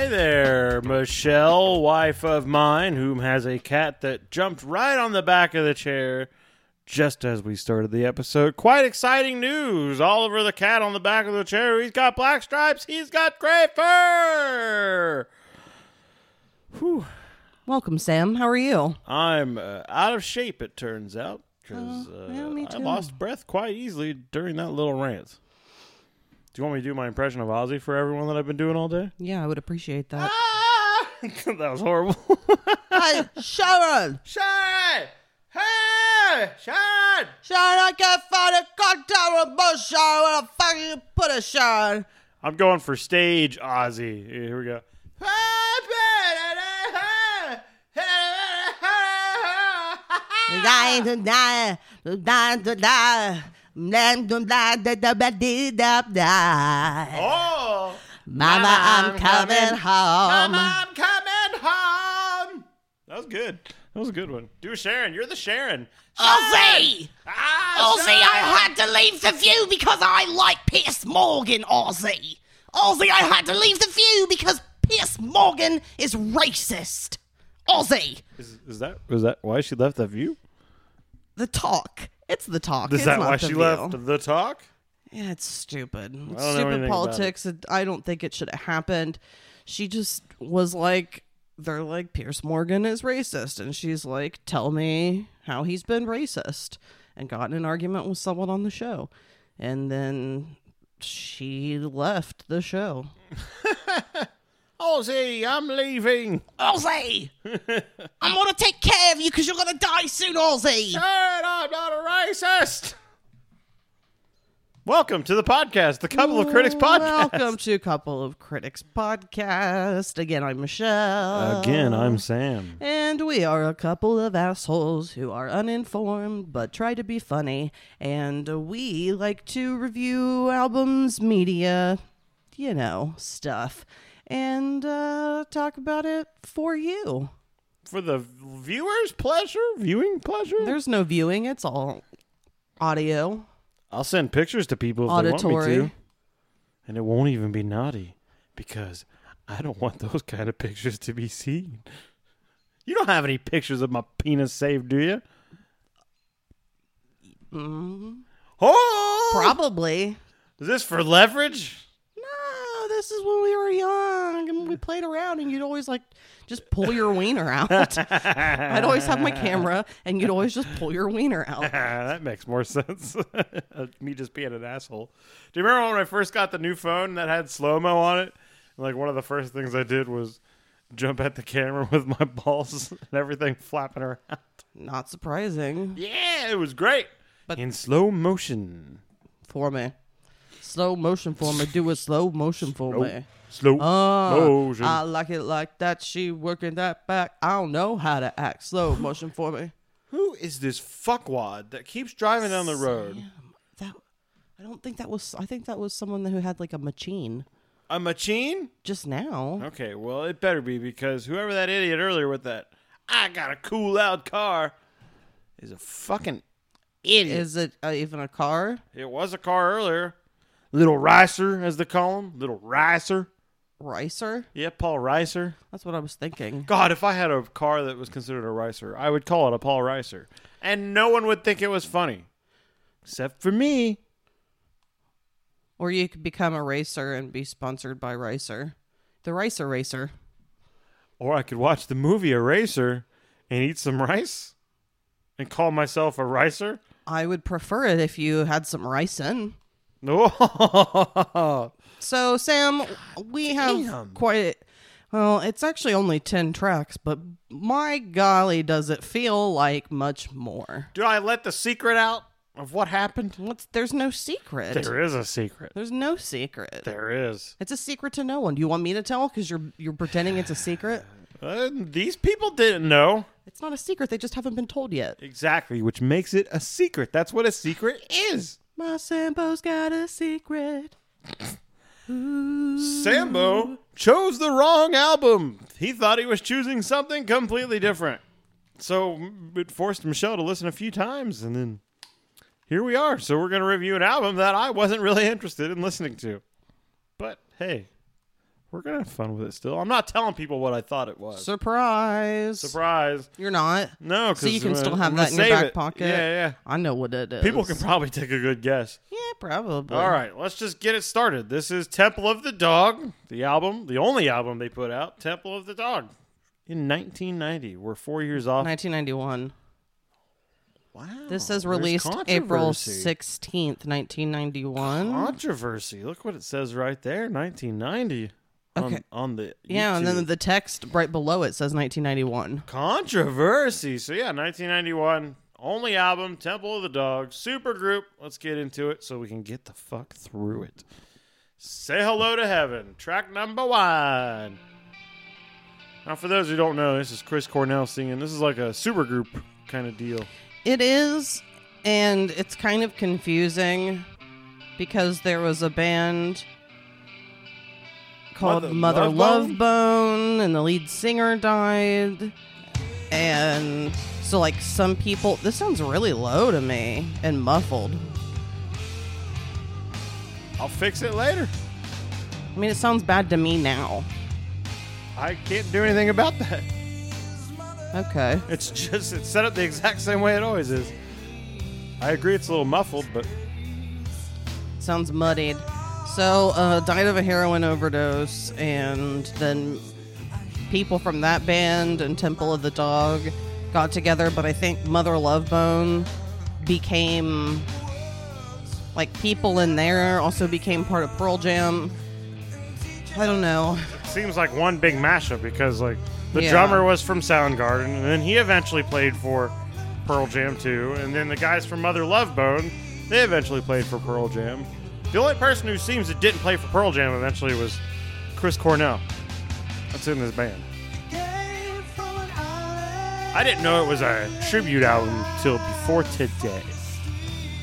Hi there, Michelle, wife of mine, whom has a cat that jumped right on the back of the chair just as we started the episode. Quite exciting news. Oliver the cat on the back of the chair. He's got black stripes. He's got gray fur. Whew. Welcome, Sam. How are you? I'm uh, out of shape, it turns out, because Oh, uh, I lost breath quite easily during that little rant. Do you want me to do my impression of Ozzy for everyone that I've been doing all day? Yeah, I would appreciate that. that was horrible. Hey, Sharon! Shine! Hey! Shine! Sharon, I can't find a cocktail with most Sharon. Where the fuck you put a Sharon? I'm going for stage Ozzy. Here we go. Die to die, die to die. Then to die, da da ba dee da die. Oh! Mama, I'm coming home. Mama, I'm coming home. That was good. That was a good one. Do Sharon. You're the Sharon. Ozzy! Ah, Ozzy, I had to leave the view because I like Piers Morgan, Ozzy. Ozzy, I had to leave the view because Piers Morgan is racist. Ozzy! Is, is that is that why she left the view? The talk. It's the talk. Is it's that why she left the talk? Yeah, it's stupid. know stupid politics. It- I don't think it should have happened. She just was like, they're like, Piers Morgan is racist. And she's like, tell me how he's been racist. And got in an argument with someone on the show. And then she left the show. Ozzy, I'm leaving. Ozzy! I'm gonna take care of you because you're gonna die soon, Ozzy! Sharon, I'm not a racist. Welcome to the podcast, the Couple of Critics podcast. Welcome to Couple of Critics podcast. Again, I'm Michelle. Again, I'm Sam. And we are a couple of assholes who are uninformed but try to be funny. And we like to review albums, media, you know, stuff. And uh, talk about it for you. For the viewers' pleasure, viewing pleasure. There's no viewing, it's all audio, I'll send pictures to people if they want me to, and it won't even be naughty because I don't want those kind of pictures to be seen. You don't have any pictures of my penis saved, do you? Mm, Oh, probably. is this for leverage? No, this is when we were young we played around, and you'd always like just pull your wiener out. I'd always have my camera, and you'd always just pull your wiener out. that makes more sense. Me just being an asshole. Do you remember when I first got the new phone that had slow mo on it? Like one of the first things I did was jump at the camera with my balls and everything flapping around. Not surprising Yeah, it was great. But- in slow motion. for me. Slow motion for me. Do a slow motion for me. Slow Oh, motion. I like it like that. She working that back. I don't know how to act. Slow motion for me. Who is this fuckwad that keeps driving down the road? That I don't think that was. I think that was someone who had like a machine A machine? just now. Okay, well, it better be because whoever that idiot earlier with that, I got a cool loud car, is a fucking idiot. Is it uh, even a car? It was a car earlier. Little Ricer, as they call him. Little Ricer. Ricer? Yeah, Paul Ricer. That's what I was thinking. God, if I had a car that was considered a Ricer, I would call it a Paul Ricer. And no one would think it was funny. Except for me. Or you could become a racer and be sponsored by Ricer. The Ricer Racer. Or I could watch the movie Eraser and eat some rice and call myself a Ricer. I would prefer it if you had some ricin. No. So, Sam, we have Damn. quite. Well, it's actually only 10 tracks, but my golly, does it feel like much more. Do I let the secret out of what happened? What's, there's no secret. There is a secret. There's no secret. There is. It's a secret to no one. Do you want me to tell? Because you're you're pretending it's a secret. Uh, these people didn't know. It's not a secret. They just haven't been told yet. Exactly, which makes it a secret. That's what a secret is. My Sambo's got a secret. Sambo chose the wrong album. He thought he was choosing something completely different. So it forced Michelle to listen a few times, and then here we are. So we're going to review an album that I wasn't really interested in listening to. But hey, we're going to have fun with it still. I'm not telling people what I thought it was. Surprise. Surprise. You're not. No, So you can I'm still have that in your back it. pocket. Yeah, yeah. I know what it is. People can probably take a good guess. Yeah, probably. All right, let's just get it started. This is Temple of the Dog, the album, the only album they put out, Temple of the Dog, in 1990. We're four years off. 1991. Wow. This says released April 16th, 1991. Controversy. Look what it says right there, 1990. On, Okay. on the Yeah, and then the text right below it says 1991. controversy. So yeah, 1991, only album, Temple of the Dog, super group. Let's get into it so we can get the fuck through it. Say hello to heaven, track number one. Now, for those who don't know, this is Chris Cornell singing. This is like a super group kind of deal. It is, and it's kind of confusing because there was a band called Mother Mother, Love Love, Bone, and the lead singer died. And so, like, some people, this sounds really low to me and muffled. I'll fix it later. I mean, it sounds bad to me now. I can't do anything about that. Okay. It's just it's set up the exact same way it always is. I agree it's a little muffled, but Sounds muddied. So, uh, died of a heroin overdose, and then people from that band and Temple of the Dog got together, but I think Mother Love Bone became like people in there also became part of Pearl Jam. I don't know. seems like one big mashup because like the Yeah. drummer was from Soundgarden and then he eventually played for Pearl Jam too and then the guys from Mother Love Bone they eventually played for Pearl Jam. The only person who seems that didn't play for Pearl Jam eventually was Chris Cornell. That's in this band. I didn't know it was a tribute album until before today,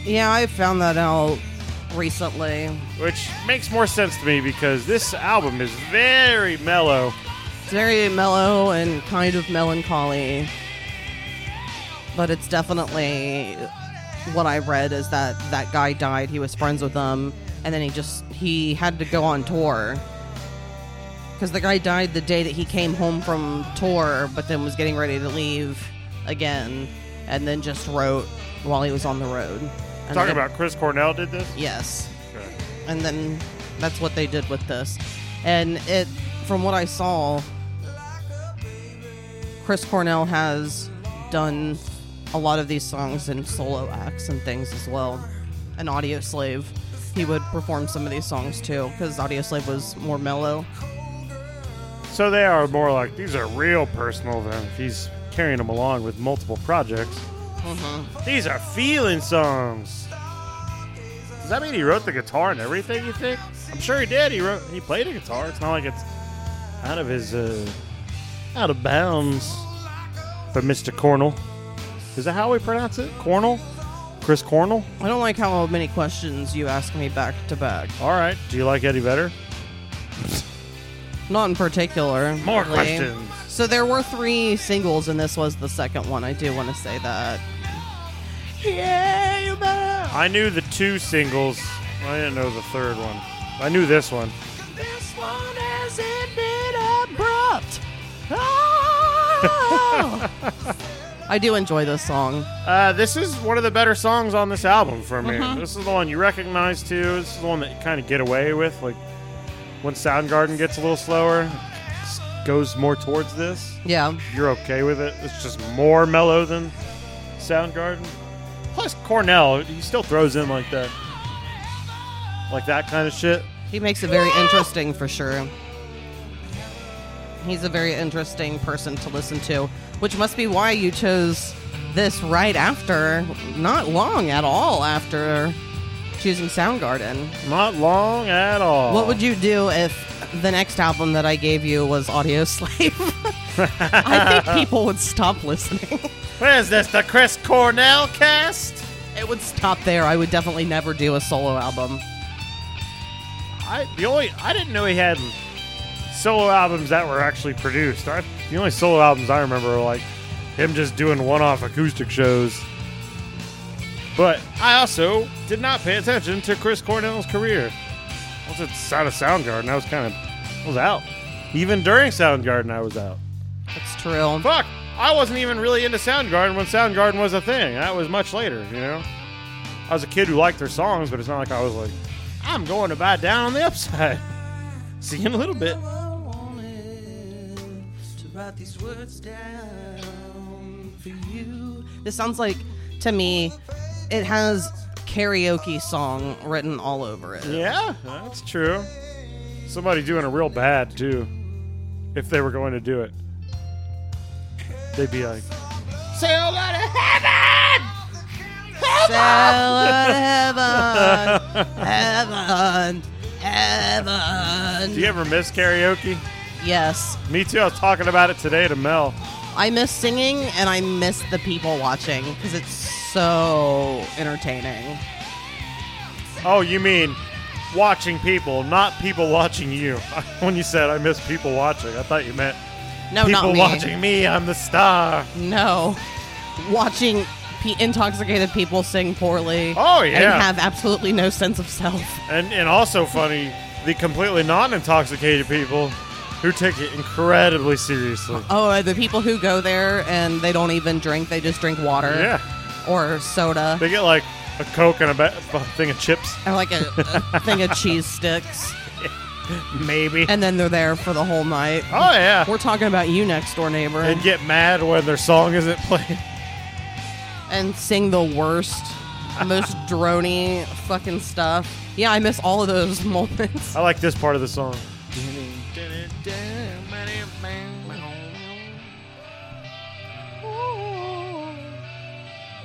Yeah, I found that out recently. which makes more sense to me because this album is very mellow. It's very mellow and kind of melancholy. But it's definitely what I read is that that guy died. He was friends with them, and then he just he had to go on tour because the guy died the day that he came home from tour, but then was getting ready to leave again, and then just wrote while he was on the road. And Talking then- about Chris Cornell did this. yes, Okay. and then that's what they did with this and it from what i saw chris cornell has done a lot of these songs in solo acts and things as well and Audioslave he would perform some of these songs too because Audioslave was more mellow So they are more like these are real personal than if he's carrying them along with multiple projects. These are feeling songs. Does that mean he wrote the guitar and everything? You think? I'm sure he did. He wrote. He played a guitar. It's not like it's out of his uh, out of bounds for Mr. Cornell. Is that how we pronounce it? Cornell? Chris Cornell? i don't like how many questions you ask me back to back All right. Do you like Eddie better? not in particular More really. questions. So there were three singles, and this was the second one. I do want to say that. Yeah, you better. I knew the two singles. I didn't know the third one. I knew this one. This one has ended abrupt. Ah! I do enjoy this song. Uh, this is one of the better songs on this album for me. This is the one you recognize too. This is the one that you kind of get away with. Like when Soundgarden gets a little slower, goes more towards this. Yeah, You're okay with it. It's just more mellow than Soundgarden. Plus Cornell, he still throws in like that, like that kind of shit. he makes it very interesting for sure. He's a very interesting person to listen to, which must be why you chose this right after, not long at all after choosing Soundgarden. Not long at all. What would you do if the next album that I gave you was Audioslave? I think people would stop listening. What is this? The Chris Cornell cast? it would stop there. I would definitely never do a solo album. I the only I didn't know he had solo albums that were actually produced. I, the only solo albums I remember are like him just doing one-off acoustic shows. But I also did not pay attention to Chris Cornell's career. Once it's out of Soundgarden, I was kind of I was out. Even during Soundgarden, I was out. That's true. Fuck, I wasn't even really into Soundgarden when Soundgarden was a thing. That was much later, you know. I was a kid who liked their songs, but it's not like I was like, I'm going to buy down on the upside. See you in a little bit. This sounds like, to me, it has karaoke song written all over it. Yeah, that's true. Somebody doing it real bad too. If they were going to do it, they'd be like, "Sail out of heaven." sell out of heaven, heaven, heaven. Do you ever miss karaoke? Yes. Me too. I was talking about it today to Mel. I miss singing and I miss the people watching because it's so entertaining. Oh, you mean watching people, not people watching you? when you said I miss people watching, I thought you meant No, people not me. watching me. I'm the star. No. Watching pe- intoxicated people sing poorly. Oh, yeah. And have absolutely no sense of self. And and also funny, the completely non-intoxicated people who take it incredibly seriously. Oh, the people who go there and they don't even drink, they just drink water. Yeah. Or soda. They get like a Coke and a, ba- a thing of chips, Or like a, a thing of cheese sticks. maybe. And then they're there for the whole night. oh yeah, We're talking about you, next door neighbor. and get mad when their song isn't playing. and sing the worst, most drony fucking stuff. Yeah, I miss all of those moments. I like this part of the song.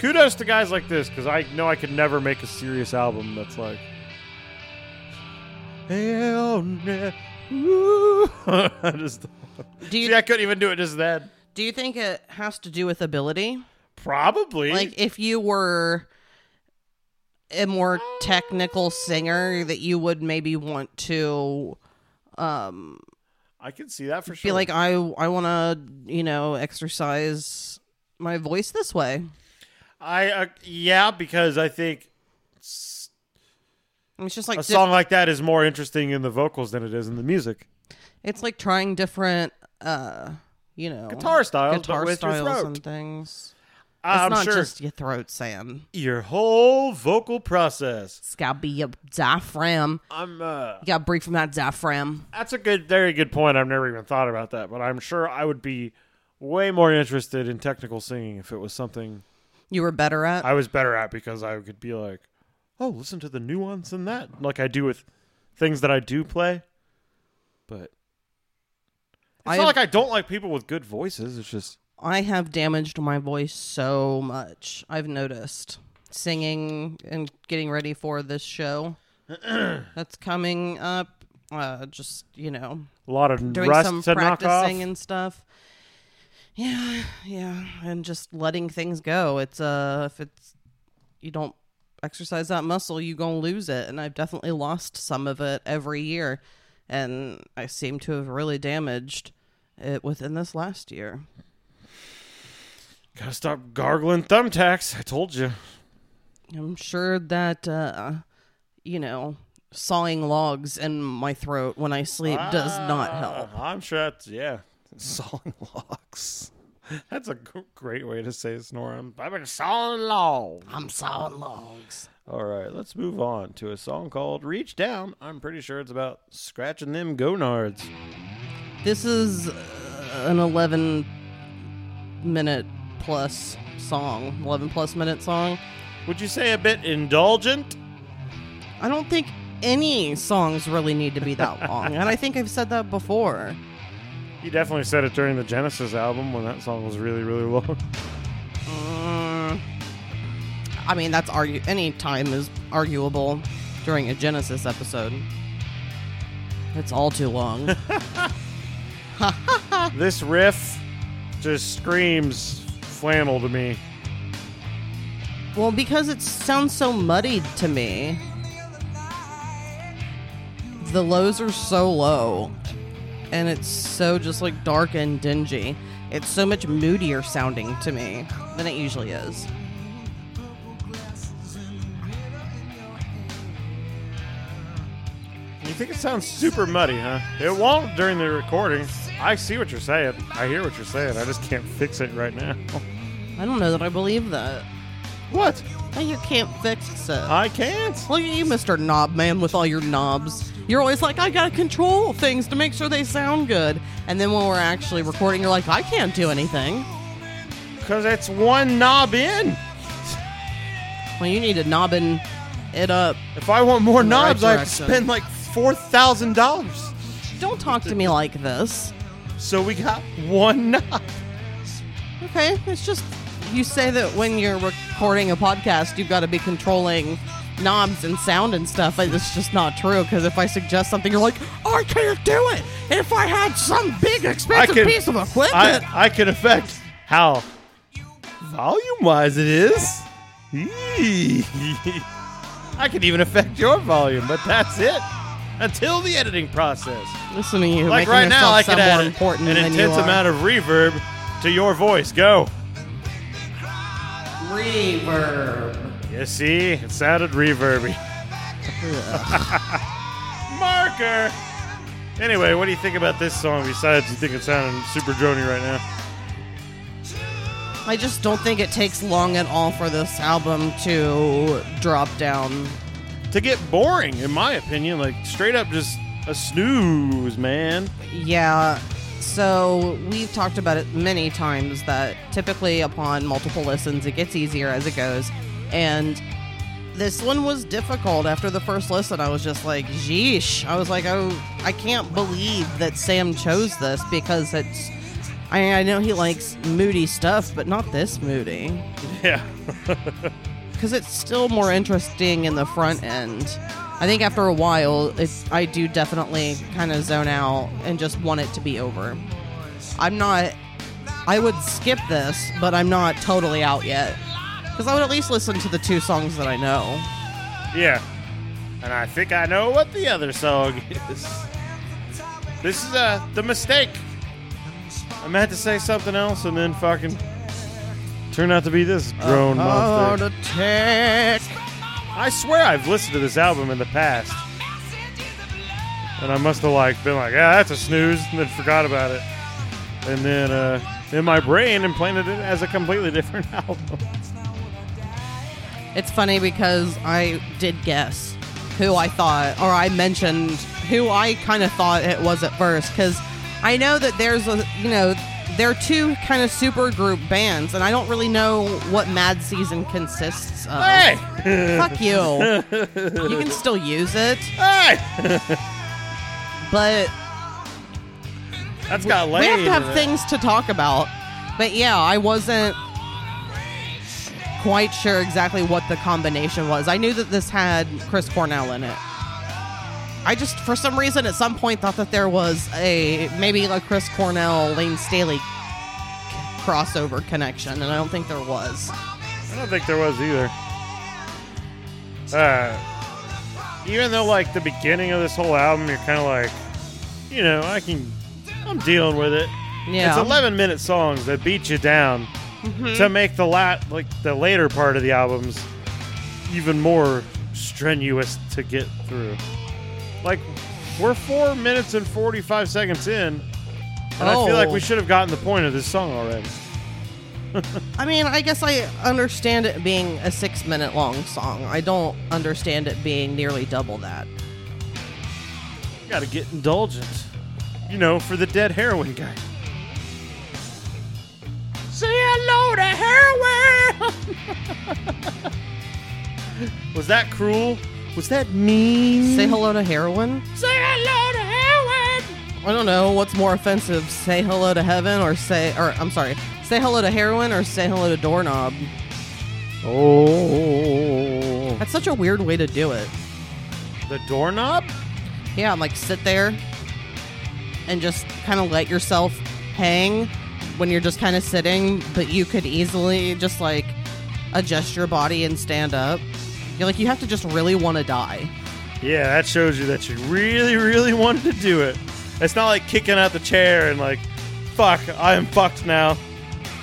Kudos to guys like this because I know I could never make a serious album that's like. Hell no. I just. Do you See, I couldn't even do it just then. do you think it has to do with ability? Probably. Like if you were a more technical singer that you would maybe want to um I can see that for sure. feel like I I want to, you know, exercise my voice this way. I uh, yeah, because I think s- It's just like a diff- song like that is more interesting in the vocals than it is in the music. it's like trying different uh you know Guitar styles, but guitar with your styles throat. and things. I'm it's not sure just your throat, Sam. your whole vocal process. It's got to be your diaphragm. I'm uh You got to breathe from that diaphragm. that's a good very good point. I've never even thought about that, but I'm sure I would be way more interested in technical singing if it was something You were better at. I was better at because I could be like, "Oh, listen to the nuance in that." Like I do with things that I do play. But it's I not have- like I don't like people with good voices. It's just I have damaged my voice so much. I've noticed singing and getting ready for this show that's coming up. Uh, just you know, a lot of doing some practicing and stuff. Yeah, yeah, and just letting things go. It's uh, if it's you don't exercise that muscle, you gonna lose it, and I've definitely lost some of it every year, and I seem to have really damaged it within this last year. Gotta stop gargling thumbtacks. I told you. I'm sure that uh, you know sawing logs in my throat when I sleep does not help. Ah, I'm sure that's yeah. Sawing logs. That's a g- great way to say snoring. I've been sawing logs. I'm sawing logs. All right, let's move on to a song called "Reach Down." I'm pretty sure it's about scratching them gonards. This is uh, an 11 minute plus song, 11 plus minute song. Would you say a bit indulgent? I don't think any songs really need to be that long, and I think I've said that before. You definitely said it during the Genesis album when that song was really, really long. Mm, I mean, that's argu- any time is arguable during a Genesis episode. It's all too long. this riff just screams flannel to me. Well, because it sounds so muddied to me. The lows are so low, and it's so just like dark and dingy. It's so much moodier sounding to me than it usually is. You think it sounds super muddy, huh? It won't during the recording. I see what you're saying. I hear what you're saying. I just can't fix it right now. I don't know that I believe that. What? Hey, you can't fix it. I can't. Look at you, Mr. Knob Man, with all your knobs. You're always like, I gotta control things to make sure they sound good. And then when we're actually recording, you're like, I can't do anything. Because it's one knob in. Well, you need to knobbing it up. If I want more In the right knobs, I have to direction. spend like $4,000. Don't talk to me like this. So we got one knob. Okay, it's just you say that when you're recording a podcast, you've got to be controlling knobs and sound and stuff. It's just not true because if I suggest something, you're like, I can't do it. If I had some big expensive can- piece of equipment, I, I can affect how volume wise it is. Eee. I can even affect your volume, but that's it. Until the editing process. listen to you. Like making right now, yourself I could sound add important an than intense are. amount of reverb to your voice. Go. Reverb. You see, it sounded reverby. Marker. Anyway, what do you think about this song? Besides, you think it sounded super drony right now? I just don't think it takes long at all for this album to drop down. To get boring, in my opinion, like straight up just a snooze, man. Yeah. So we've talked about it many times that typically upon multiple listens, it gets easier as it goes. And this one was difficult after the first listen. I was just like, "Geesh!" I was like, "Oh, I can't believe that Sam chose this because it's." I, I know he likes moody stuff, but not this moody. Yeah. because it's still more interesting in the front end. I think after a while, it, I do definitely kind of zone out and just want it to be over. I'm not. I would skip this, but I'm not totally out yet. Because I would at least listen to the two songs that I know. Yeah. And I think I know what the other song is. This is uh, the mistake. I meant to say something else and then fucking turned out to be this drone monster. I swear I've listened to this album in the past. And I must have like been like, yeah, that's a snooze, and then forgot about it. And then uh, in my brain implanted it as a completely different album. It's funny because I did guess who I thought, or I mentioned who I kind of thought it was at first, because I know that there's a, you know, they're two kind of super group bands, and I don't really know what Mad Season consists of. Hey! Fuck you. you can still use it, hey! but That's got we Lane have to have things to talk about. But yeah, I wasn't quite sure exactly what the combination was. I knew that this had Chris Cornell in it. I just, for some reason, at some point thought that there was a maybe a Chris Cornell Lane Staley crossover connection, and I don't think there was. I don't think there was either. Uh, even though like the beginning of this whole album, you're kind of like, you know, I can, I'm dealing with it. Yeah. It's 11 minute songs that beat you down to make the lat like the later part of the albums even more strenuous to get through. Like we're four minutes and 45 seconds in, and I feel like Oh. we should have gotten the point of this song already. I mean, I guess I understand it being a six minute long song. I don't understand it being nearly double that. Got to get indulgent, you know, for the dead heroin guy. Say hello to heroin. Was that cruel? Was that mean? Say hello to heroin? Say hello to heroin. I don't know what's more offensive. Say hello to heaven or say or I'm sorry. Say hello to heroin or say hello to doorknob. Oh, That's such a weird way to do it. the doorknob. Yeah, I'm like sit there and just kind of let yourself hang when you're just kind of sitting, but you could easily just like adjust your body and stand up. You're like you have to just really want to die. Yeah, that shows you that you really, really wanted to do it. It's not like kicking out the chair and like, fuck, I am fucked now.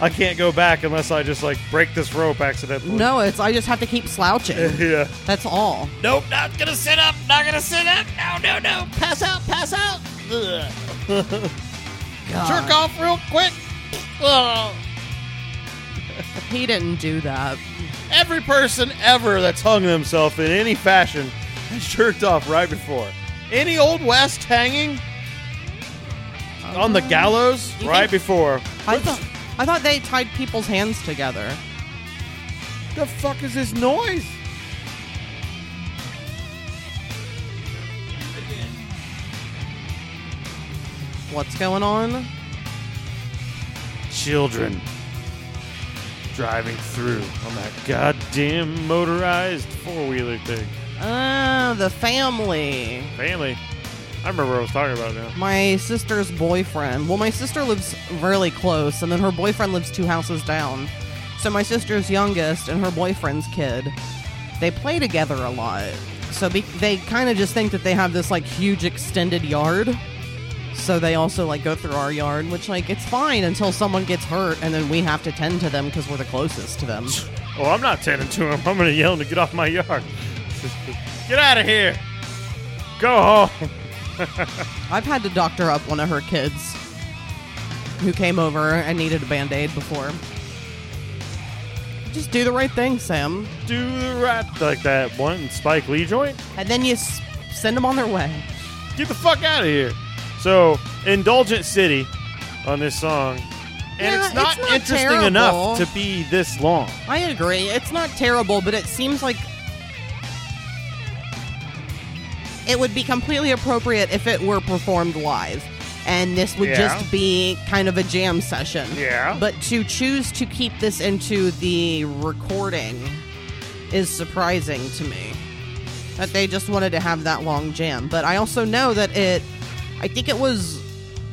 I can't go back unless I just like break this rope accidentally. No, it's I just have to keep slouching. Yeah. That's all. Nope, not gonna sit up. Not gonna sit up. No, no, no. Pass out. Pass out. Ugh. Jerk off real quick. Ugh. He didn't do that. Every person ever that's hung themselves in any fashion has jerked off right before. Any old west hanging on the gallows You right think- before. I thought I thought they tied people's hands together. the fuck is this noise? What's going on? Children driving through on that goddamn motorized four wheeler thing. Ah, the family. Family. I remember what I was talking about now. My sister's boyfriend. Well, my sister lives really close, and then her boyfriend lives two houses down. So my sister's youngest and her boyfriend's kid, they play together a lot. So be- they kind of just think that they have this like huge extended yard. So they also like go through our yard, which like it's fine until someone gets hurt, and then we have to tend to them because we're the closest to them. Oh, I'm not tending to him. I'm gonna yell to get off my yard. get out of here. Go home. I've had to doctor up one of her kids who came over and needed a band aid before. Just do the right thing, Sam. Do the right like that one Spike Lee joint. And then you s- send them on their way. Get the fuck out of here. So, Indulgent City on this song. And Yeah, it's not, it's not interesting terrible. enough to be this long. I agree. It's not terrible, but it seems like it would be completely appropriate if it were performed live. And this would Yeah. just be kind of a jam session. Yeah. But to choose to keep this into the recording is surprising to me. That they just wanted to have that long jam. But I also know that it, I think it was,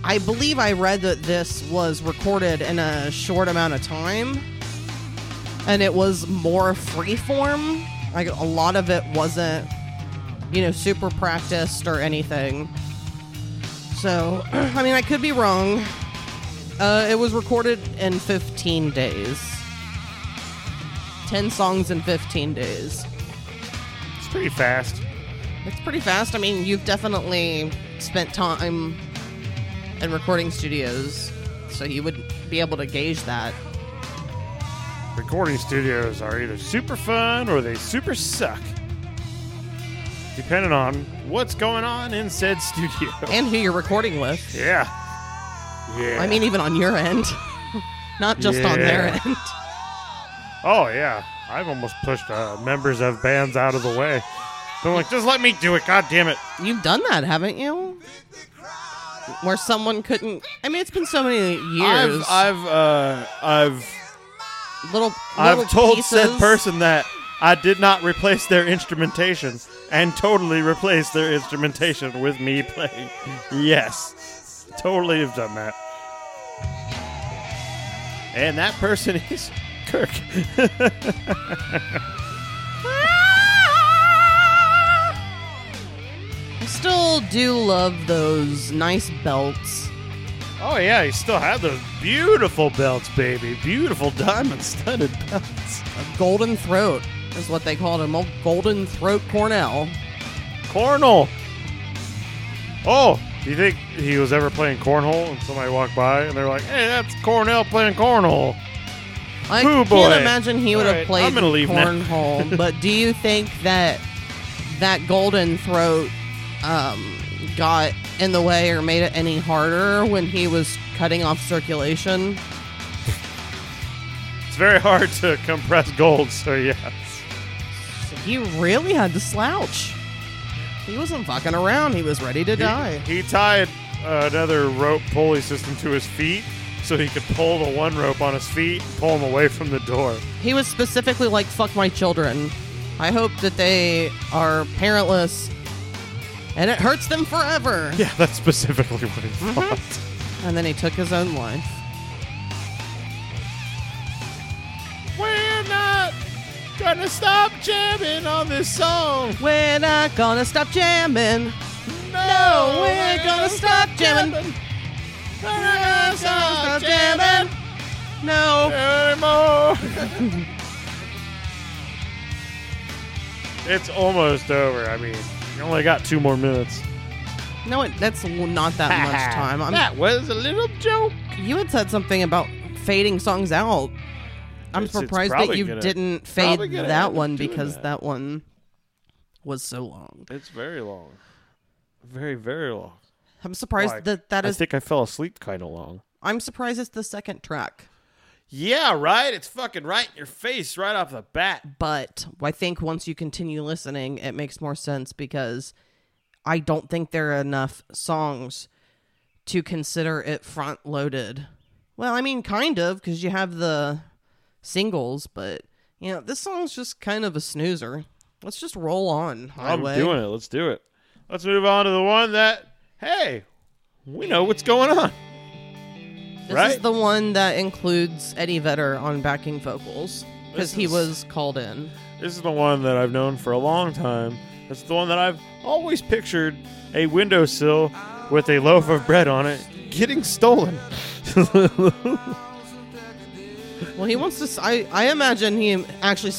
I believe I read that this was recorded in a short amount of time. And it was more freeform. Like a lot of it wasn't, you know, super practiced or anything. So, I mean, I could be wrong. Uh, it was recorded in 15 days. 10 songs in 15 days. It's pretty fast. It's pretty fast. I mean, you've definitely spent time in recording studios, so you would be able to gauge that. Recording studios are either super fun or they super suck. Depending on what's going on in said studio. And who you're recording with. yeah. Yeah. I mean, even on your end, not just on their end. Oh yeah, I've almost pushed uh, members of bands out of the way. They're like, just let me do it. God damn it. You've done that, haven't you? Where someone couldn't. I mean, it's been so many years. I've I've uh, I've little, I've told pieces. said person that I did not replace their instrumentation and totally replaced their instrumentation with me playing. Yes, totally have done that. And that person is Kirk. I still do love those nice belts. oh yeah, he still had those beautiful belts, baby. Beautiful diamond studded belts. A golden throat is what they called him. Old golden throat Cornell. Cornell. Oh, do you think he was ever playing cornhole and somebody walked by and they're like, "Hey, that's Cornell playing cornhole." I Ooh, can't boy. imagine he would All have right, played I'm gonna leave cornhole. but do you think that that golden throat um, got in the way or made it any harder when he was cutting off circulation? It's very hard to compress gold, so yes. He really had to slouch. He wasn't fucking around. He was ready to die. He, tied uh, another rope pulley system to his feet so he could pull the one rope on his feet and pull him away from the door. He was specifically like, fuck my children. I hope that they are parentless and it hurts them forever. Yeah, that's specifically what he Mm-hmm. thought. And then he took his own life. Gonna stop jamming on this song. We're not gonna stop jamming. No, we're gonna stop jamming. We're not gonna Stop jamming. No. anymore. it's almost over. I mean, you only got two more minutes. No, it, that's not that much time. I'm, that was a little joke. you had said something about fading songs out. I'm It's- it's surprised that you gonna- didn't fade that one because that. that. one was so long. It's very long. Very, very long. I'm surprised Like, that that is. I think I fell asleep kind of long. I'm surprised it's the second track. Yeah, right? It's fucking right in your face right off the bat. But I think once you continue listening, it makes more sense because I don't think there are enough songs to consider it front loaded. Well, I mean, kind of, because you have the singles, but, you know, this song's just kind of a snoozer. Let's just roll on. I'm doing it. Let's do it. Let's move on to the one that, hey, we know what's going on. This right? is the one that includes Eddie Vedder on backing vocals because he was called in. This is the one that I've known for a long time. It's the one that I've always pictured a windowsill with a loaf of bread on it getting stolen. Well, he wants to. I, I imagine he actually.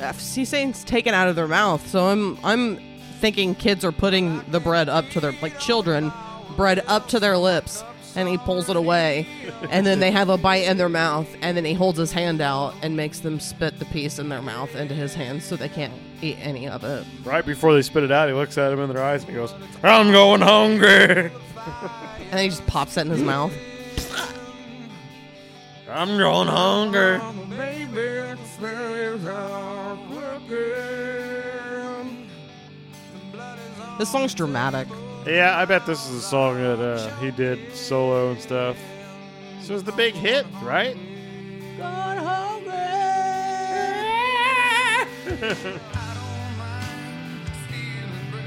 uh, He's saying it's taken out of their mouth, so I'm I'm thinking kids are putting the bread up to their like children, bread up to their lips, and he pulls it away, and then they have a bite in their mouth, and then he holds his hand out and makes them spit the piece in their mouth into his hand, so they can't eat any of it. right before they spit it out, he looks at him in their eyes and he goes, I'm going hungry. And he just pops it in his mouth. I'm going hungry. This song's dramatic. Yeah, I bet this is a song that uh, he did solo and stuff. This was the big hit, right?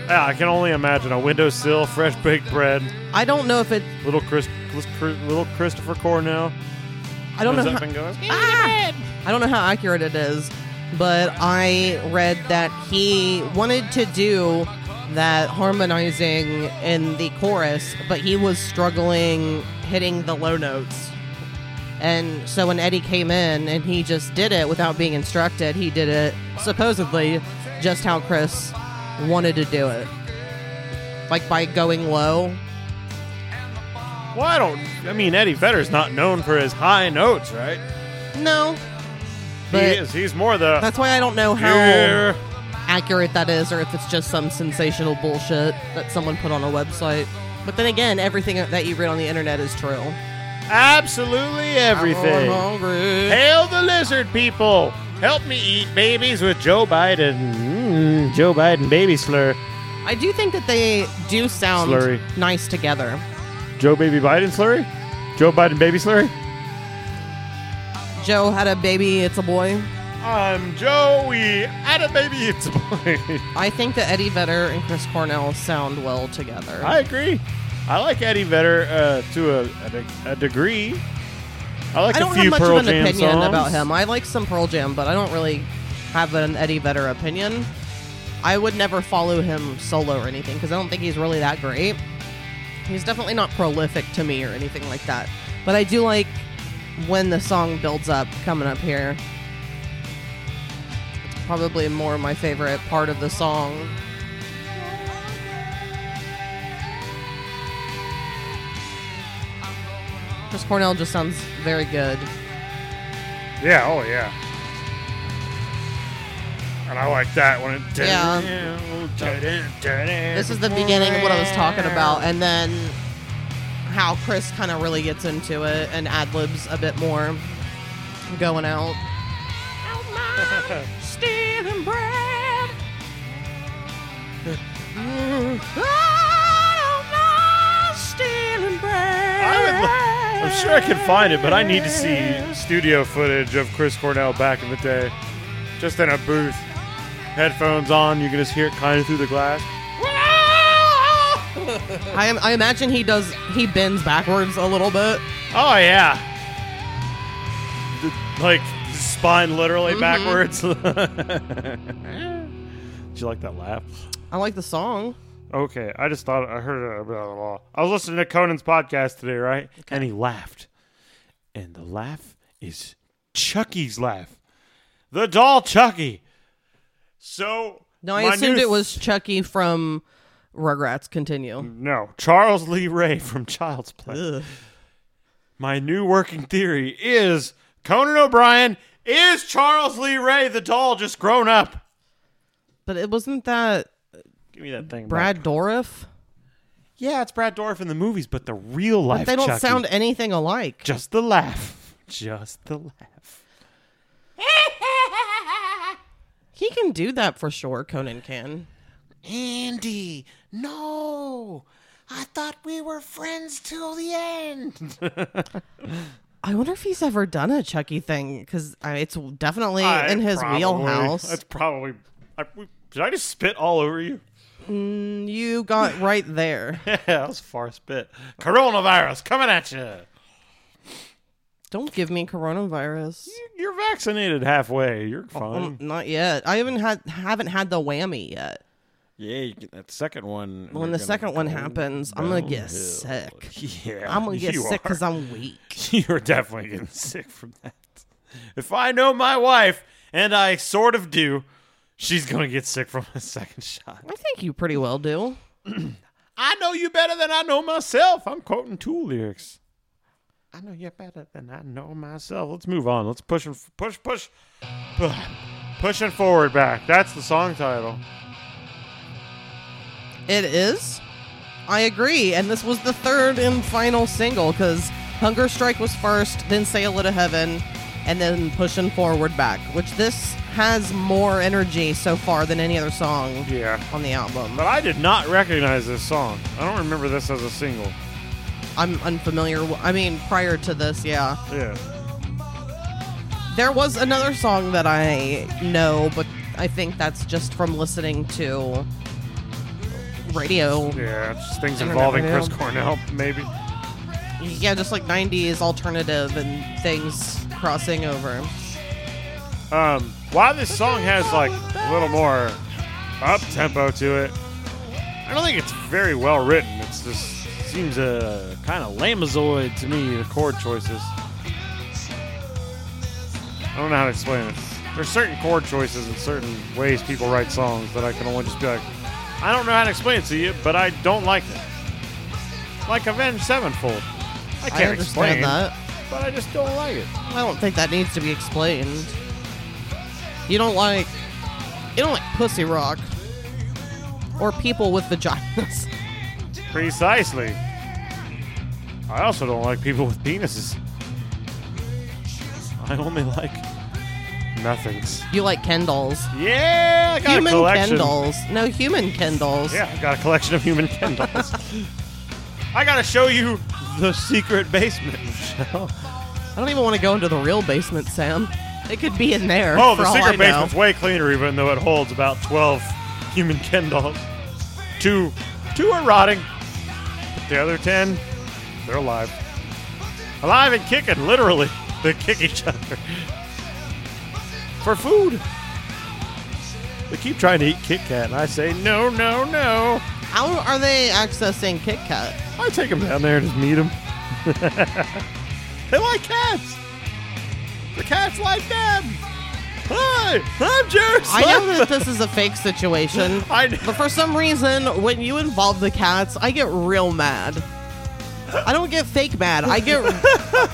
yeah, I can only imagine a windowsill, fresh baked bread, I don't know if it. little Chris, little Christopher Cornell. I don't know. How, Ah! I don't know how accurate it is, but I read that he wanted to do that harmonizing in the chorus, but he was struggling hitting the low notes. And so when Eddie came in and he just did it without being instructed, he did it supposedly just how Chris wanted to do it. Like by going low. Well, I don't. I mean, Eddie Vedder's not known for his high notes, right? No. he is. He's more the. that's why I don't know how Yeah. accurate that is or if it's just some sensational bullshit that someone put on a website. But then again, everything that you read on the internet is true. Absolutely everything. I'm hungry. Hail the lizard people! Help me eat babies with Joe Biden. Mm, Joe Biden baby slur. I do think that they do sound Slurry. nice together. Joe baby Biden slurry? Joe Biden baby slurry? Joe had a baby, it's a boy. I'm Joey. Had a baby, it's a boy. I think that Eddie Vedder and Chris Cornell sound well together. I agree. I like Eddie Vedder uh, to a, a, de- a degree. I like I don't a few have much Pearl of an Jam opinion songs. about him. I like some Pearl Jam, but I don't really have an Eddie Vedder opinion. I would never follow him solo or anything because I don't think he's really that great. He's definitely not prolific to me or anything like that. But I do like when the song builds up coming up here. It's probably more my favorite part of the song. Chris Cornell just sounds very good. Yeah, oh yeah. And I like that when it. Yeah. This is the beginning of what I was talking about, and then how Chris kind of really gets into it and ad libs a bit more, going out. Stealing bread. stealing bread. I would lo- I'm sure I can find it, but I need to see studio footage of Chris Cornell back in the day. Just in a booth. Headphones on, you can just hear it kind of through the glass. I, am, I imagine he does. He bends backwards a little bit. Oh, yeah. The- like, spine literally mm-hmm. backwards. Did you like that laugh? I like the song. Okay, I just thought I heard it. Blah, blah, blah. I was listening to Conan's podcast today, right? And he laughed. and the laugh is Chucky's laugh. The doll Chucky. So No, I assumed new it was Chucky from Rugrats. Continue. No, Charles Lee Ray from Child's Play. Ugh. My new working theory is Conan O'Brien is Charles Lee Ray, the doll, just grown up. But it wasn't that Give me that thing. Brad back. Dourif. Yeah, it's Brad Dourif in the movies, but the real life. But they don't Chucky, sound anything alike. Just the laugh. Just the laugh. He can do that for sure. Conan can. Andy, no. I thought we were friends till the end. I wonder if he's ever done a Chucky thing because it's definitely I in his probably- wheelhouse. That's probably. I, did I just spit all over you? Mm, you got right there. Yeah, that was a far spit. Coronavirus coming at you. Don't give me coronavirus. You're vaccinated halfway. You're fine. Um, not yet. I haven't had haven't had the whammy yet. yeah, you get that second one. When the second one happens, I'm gonna get downhill. sick. Yeah, I'm gonna get sick because. I'm weak. You're definitely getting sick from that. If I know my wife, and I sort of do, she's gonna get sick from a second shot. I think you pretty well do. I know you better than I know myself. I'm quoting Tool lyrics. I know you better than I know myself. Let's move on. Let's push and push, push, pushing forward back. That's the song title. It is. I agree, and this was the third and final single because Hunger Strike was first, then Say Hello 2 Heaven, and then Pushing Forward Back, which this has more energy so far than any other song Yeah. on the album. But I did not recognize this song. I don't remember this as a single. I'm unfamiliar. w- I mean, prior to this, yeah. Yeah. There was another song that I know, but I think that's just from listening to radio. Yeah, it's just things Internet involving radio. Chris Cornell, maybe. Yeah, just like 90s alternative and things crossing over. Um, while this song has like a little more up tempo to it, I don't think it's very well written. It's just seems uh, kind of lamazoid to me. The chord choices. I don't know how to explain it. There's certain chord choices and certain ways people write songs that I can only just be like, I don't know how to explain it to you, but I don't like it. Like Avenged Sevenfold. I I can't explain understand that. but I just don't like it. I don't think that needs to be explained. You don't like you don't like pussy rock or people with vaginas. Precisely. I also don't like people with penises. I only like nothings. You like Ken dolls. Yeah, I got Human a collection. Ken dolls. No, human Ken dolls. Yeah, I got a collection of human Ken dolls. I gotta show you the secret basement, Michelle. I don't even want to go into the real basement, Sam. It could be in there. Oh, for the all I secret know. basement's way cleaner, even though it holds about twelve human Ken dolls. Two, two are rotting, but the other ten, they're alive, alive and kicking. Literally, they kick each other for food. They keep trying to eat Kit Kat, and I say no, no, no. How are they accessing Kit Kat? I take them down there and just meet them. they like cats. The cats like them. Hi, I'm Jerry. I know that this is a fake situation, I know. but for some reason, when you involve the cats, I get real mad. I don't get fake mad. I get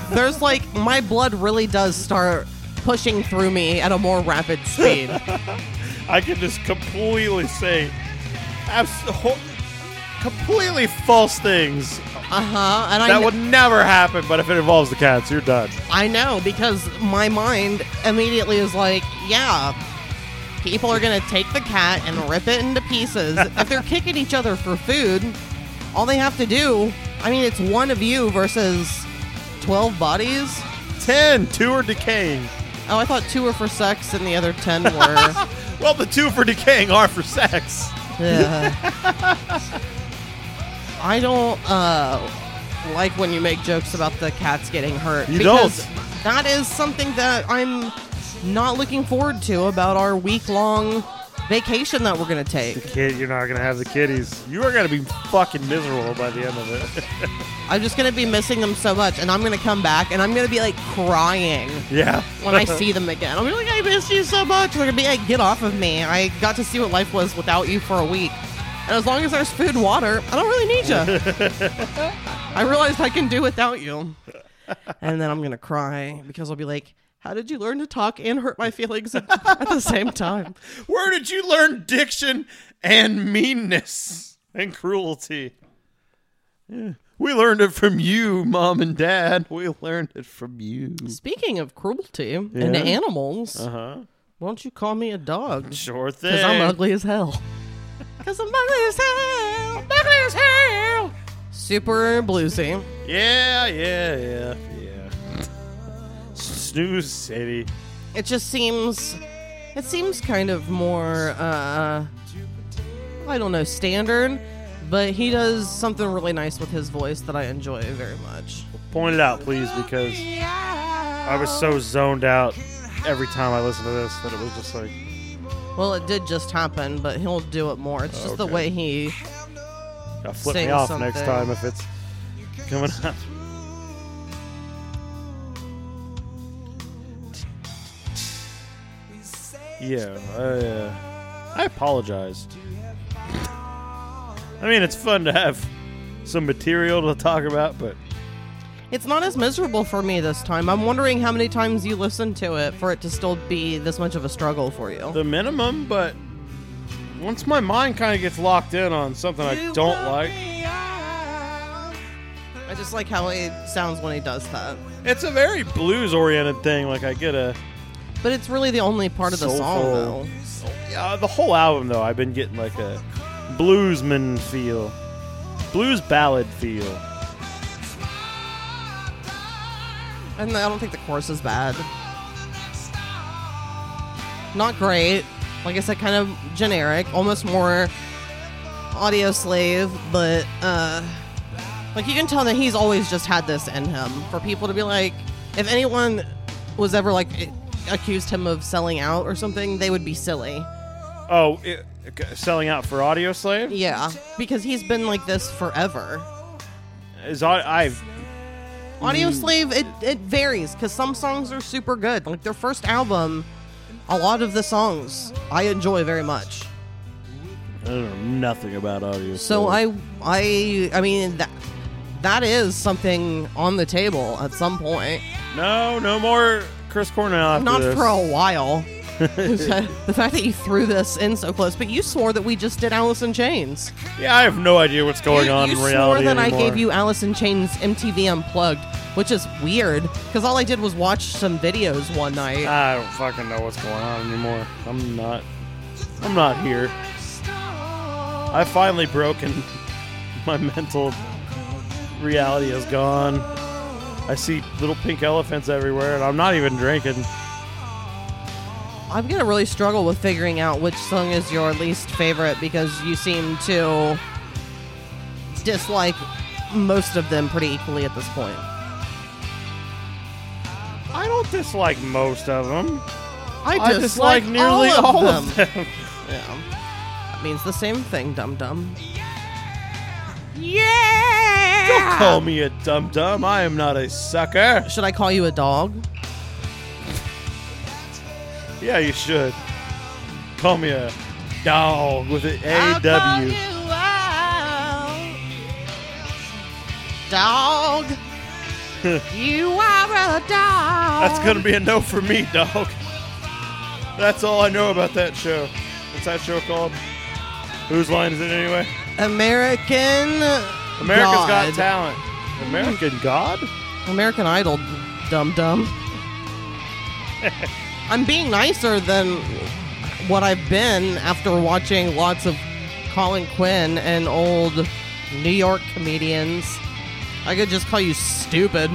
there's like my blood really does start pushing through me at a more rapid speed. I can just completely say abs- ho- completely false things Uh huh. And I that kn- would never happen. But if it involves the cats, you're done. I know because my mind immediately is like, yeah, people are gonna take the cat and rip it into pieces. if they're kicking each other for food, all they have to do, I mean, it's one of you versus twelve bodies. Ten, two are decaying. Oh, I thought two were for sex and the other ten were. Well, the two for decaying are for sex. Ugh. I don't uh, like when you make jokes about the cats getting hurt. You because don't. That is something that I'm not looking forward to about our week long vacation that we're gonna take. Kid, you're not gonna have the kitties. You are gonna be fucking miserable by the end of it. I'm just gonna be missing them so much, and I'm gonna come back and I'm gonna be like crying yeah. when I see them again. I'm gonna be like, I missed you so much. They're gonna be like, get off of me. I got to see what life was without you for a week. And as long as there's food and water, I don't really need you. I realized I can do without you. And then I'm gonna cry because I'll be like, how did you learn to talk and hurt my feelings at, at the same time? Where did you learn diction and meanness and cruelty? Yeah. We learned it from you, mom and dad. We learned it from you. Speaking of cruelty and animals, Uh huh. why don't you call me a dog? Sure thing. Because I'm ugly as hell. Because I'm ugly as hell. Ugly as hell. Super bluesy. Yeah, yeah, yeah, yeah. Snooze City. It just seems. It seems kind of more. uh I don't know, standard. But he does something really nice with his voice that I enjoy very much. Point it out, please, because I was so zoned out every time I listened to this that it was just like, Well, it did just happen, but he'll do it more. It's just the Okay. way he. uh, flip me Sing off next something. time if it's coming up. Yeah, I, uh, I apologize. I mean, it's fun to have some material to talk about, but It's not as miserable for me this time. I'm wondering how many times you listened to it for it to still be this much of a struggle for you. the minimum. But once my mind kind of gets locked in on something I don't like, I just like how he sounds when he does that. it's a very blues oriented thing. Like I get a But it's really the only part of the song, though. Yeah, the whole album though, I've been getting like a bluesman feel, blues ballad feel. And I don't think the chorus is bad. Not great. Like I said, kind of generic, almost more Audioslave, but uh like you can tell that he's always just had this in him. For people to be like, if anyone was ever like accused him of selling out or something, they would be silly. Oh, it, selling out for Audioslave Yeah, because he's been like this forever. is I I've Audio hmm. Slave, it, it varies because some songs are super good. Like their first album, a lot of the songs I enjoy very much. I don't know nothing about Audio. So I, I, I mean that that is something on the table at some point. no no more Chris Cornell after Not this. for a while. the fact that you threw this in so close, but you swore that we just did Alice in Chains. Yeah, I have no idea what's going you, on you in reality swore that anymore. I gave you Alice in Chains MTV Unplugged, which is weird because all I did was watch some videos one night. I don't fucking know what's going on anymore. I'm not. I'm not here. I've finally broken. My mental reality is gone. I see little pink elephants everywhere, and I'm not even drinking. I'm gonna really struggle with figuring out which song is your least favorite because you seem to dislike most of them pretty equally at this point. I don't dislike most of them. I, I dislike nearly all of them. Yeah, that means the same thing, dum dum. Yeah. Don't call me a dum dum. I am not a sucker. Should I call you a dog? Yeah, you should. Call me a dog with an A W. Dog. you are a dog. That's gonna be a no for me, dog. That's all I know about that show. What's that show called? Whose line is it anyway? American. America's Got Talent. American God? American Idol, dum dum. I'm being nicer than what I've been after watching lots of Colin Quinn and old New York comedians. I could just call you stupid.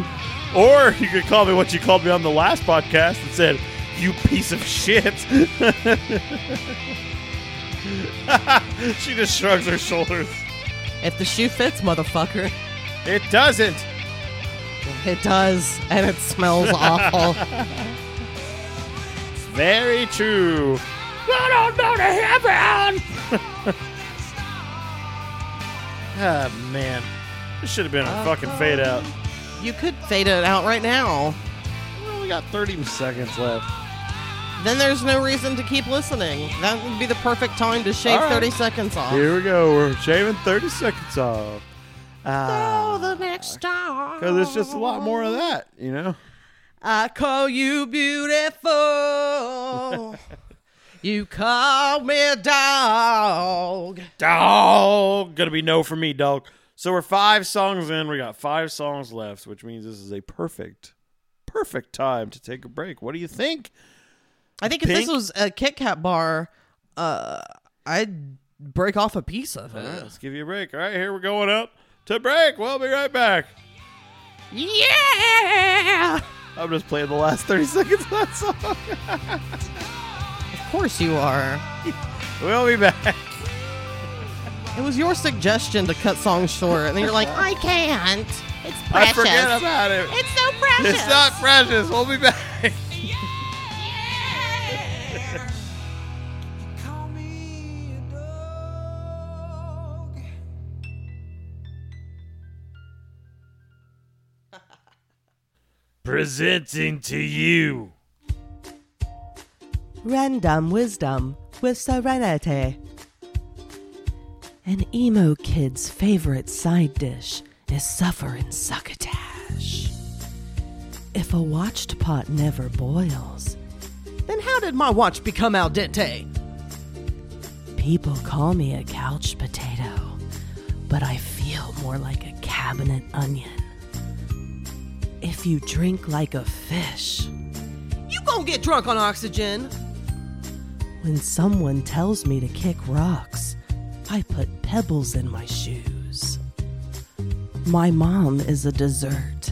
Or you could call me what you called me on the last podcast and said, "You piece of shit." she just shrugs her shoulders. If the shoe fits, motherfucker. It doesn't. It does, and it smells awful. Very true. I don't know to heaven. ah man, this should have been a fucking fade out. You could fade it out right now. We only got 30 seconds left. Then there's no reason to keep listening. That would be the perfect time to shave right. 30 seconds off. Here we go. We're shaving 30 seconds off. Oh, the next star. Because it's just a lot more of that, you know? I call you beautiful. you call me dog. Dog. Gonna be no for me, dog. So we're five songs in. We got five songs left, which means this is a perfect, perfect time to take a break. What do you think? I think if this was a Kit Kat bar, uh, I'd break off a piece of it. Let's give you a break. All right, here we're going up to break. We'll be right back. Yeah! I'm just playing the last 30 seconds of that song. Of course you are. We'll be back. It was your suggestion to cut songs short, and then you're like, I can't. It's precious. I forget about it. It's so precious. It's not precious. We'll be back. Presenting to you. Random wisdom with serenity. An emo kid's favorite side dish is suffering succotash. If a watched pot never boils, then how did my watch become al dente? People call me a couch potato, but I feel more like a cabinet onion. If you drink like a fish, you gonna get drunk on oxygen. When someone tells me to kick rocks, I put pebbles in my shoes. My mom is a dessert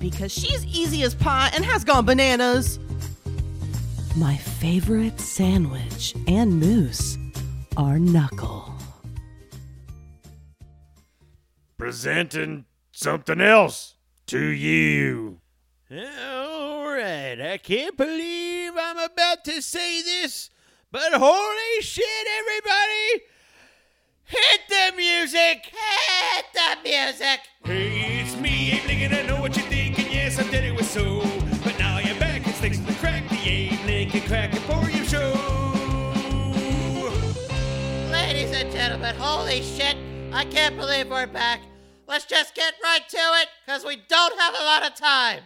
because she's easy as pie and has gone bananas. My favorite sandwich and mousse are knuckle. presenting something else to you. All right, I can't believe I'm about to say this, but holy shit, everybody! Hit the music! Hit the music. Hey, it's me, Abe Lincoln. I know what you're thinking. Yes, I did it with so. But now you're back. It's thanks to the crack, the Abe Lincoln Crack for you Show. Ladies and gentlemen, holy shit. I can't believe we're back. Let's just get right to it, because we don't have a lot of time.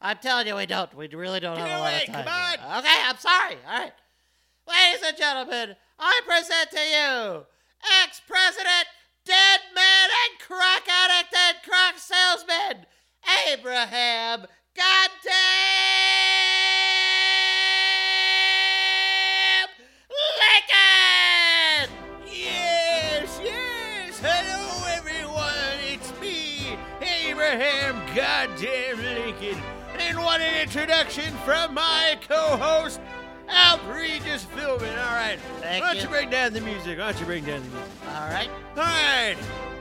I'm telling you, we don't. We really don't have a lot it, of time. come on. Okay, I'm sorry. All right. Ladies and gentlemen, I present to you ex president, dead man, and crack addict and crack salesman, Abraham Goddamn Abraham Goddamn Lincoln. And what an introduction from my co-host, Outrageous Philbin. All right. Thank Why don't you. you bring down the music? Why don't you bring down the music? All right. All right.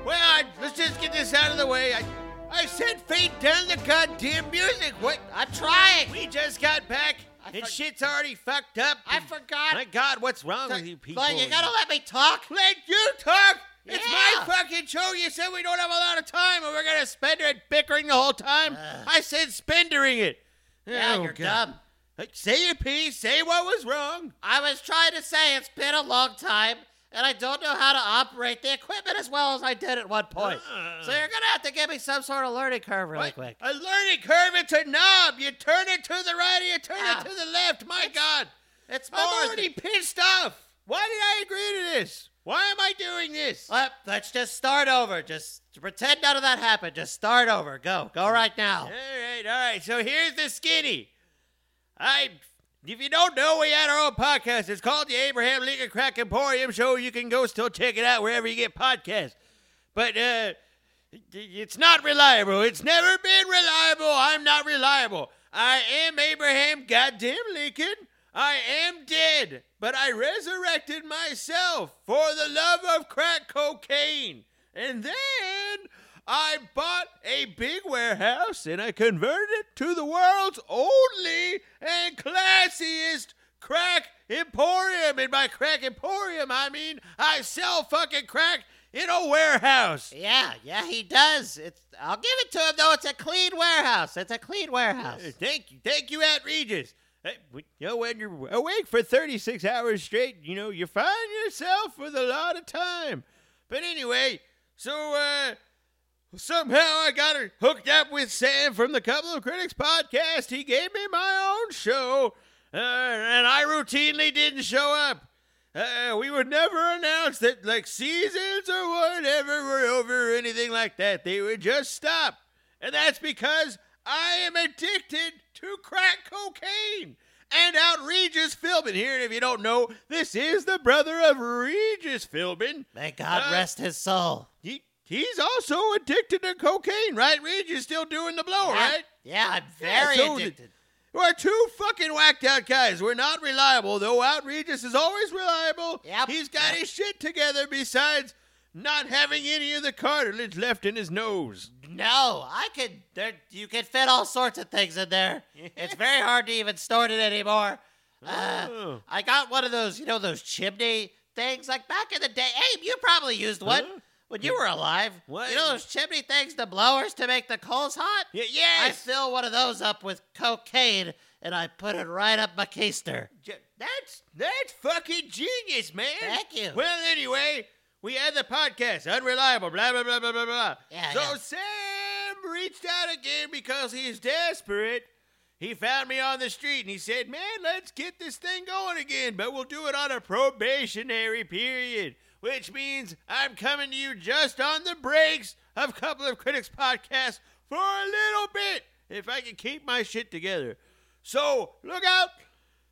Well, I, let's just get this out of the way. I, I said fade down the goddamn music. What? I'm trying. We just got back, I and for- shit's already fucked up. I forgot. My God, what's wrong with you people? But you gotta let me talk. Let you talk. It's my fucking show. You said we don't have a lot of time, and we're gonna spend it bickering the whole time. I said spendering it. Yeah, Oh, you're God. dumb. Like, Say your piece. Say what was wrong. I was trying to say it's been a long time, and I don't know how to operate the equipment as well as I did at one point. Ah. So you're gonna have to give me some sort of learning curve really What? quick. A learning curve. It's a knob. You turn it to the right, or you turn Ah. it to the left. My God. It's more. I'm already pissed off. Why did I agree to this? Why am I doing this? Let, let's just start over. Just pretend none of that happened. Just start over. Go. Go right now. All right, all right. So here's the skinny. I, if you don't know, we had our own podcast. It's called the Abraham Lincoln Crack Emporium Show. You can go still check it out wherever you get podcasts. But uh, it's not reliable. It's never been reliable. I'm not reliable. I am Abraham Goddamn Lincoln. I am dead, but I resurrected myself for the love of crack cocaine. And then I bought a big warehouse and I converted it to the world's only and classiest crack emporium. And by crack emporium, I mean I sell fucking crack in a warehouse. Yeah, yeah, he does. It's I'll give it to him though. It's a clean warehouse. It's a clean warehouse. Thank you, thank you, Aunt Regis. Hey, you know, when you're awake for 36 hours straight, you know, you find yourself with a lot of time. But anyway, so, uh, somehow I got hooked up with Sam from the Couple of Critics podcast. He gave me my own show, uh, and I routinely didn't show up. Uh, we would never announce that, like, seasons or whatever were over or anything like that. They would just stop. And that's because I am addicted to crack cocaine and outrageous Philbin here. And if you don't know, this is the brother of Regis Philbin. May God Uh, rest his soul. He, he's also addicted to cocaine, right? Regis still doing the blow, Yeah, right? Yeah, I'm Yeah, very so the- addicted. We're two fucking whacked out guys. We're not reliable, though. Out Regis is always reliable. Yep. He's got his shit together besides not having any of the cartilage left in his nose. No, I could. There, you could fit all sorts of things in there. It's very hard to even store it anymore. Uh, Oh. I got one of those, you know, those chimney things. Like back in the day, Abe, you probably used one Huh? when you were alive. What? You know those chimney things, the blowers to make the coals hot. Y- I yes! I fill one of those up with cocaine and I put it right up my keister. J- That's that's fucking genius, man. Thank you. Well, anyway, we had the podcast, unreliable, blah blah blah blah blah blah. Yeah, so yeah. Sam reached out again because he's desperate. He found me on the street and he said, "Man, let's get this thing going again, but we'll do it on a probationary period." Which means I'm coming to you just on the breaks of a Couple of Critics podcast for a little bit, if I can keep my shit together. So look out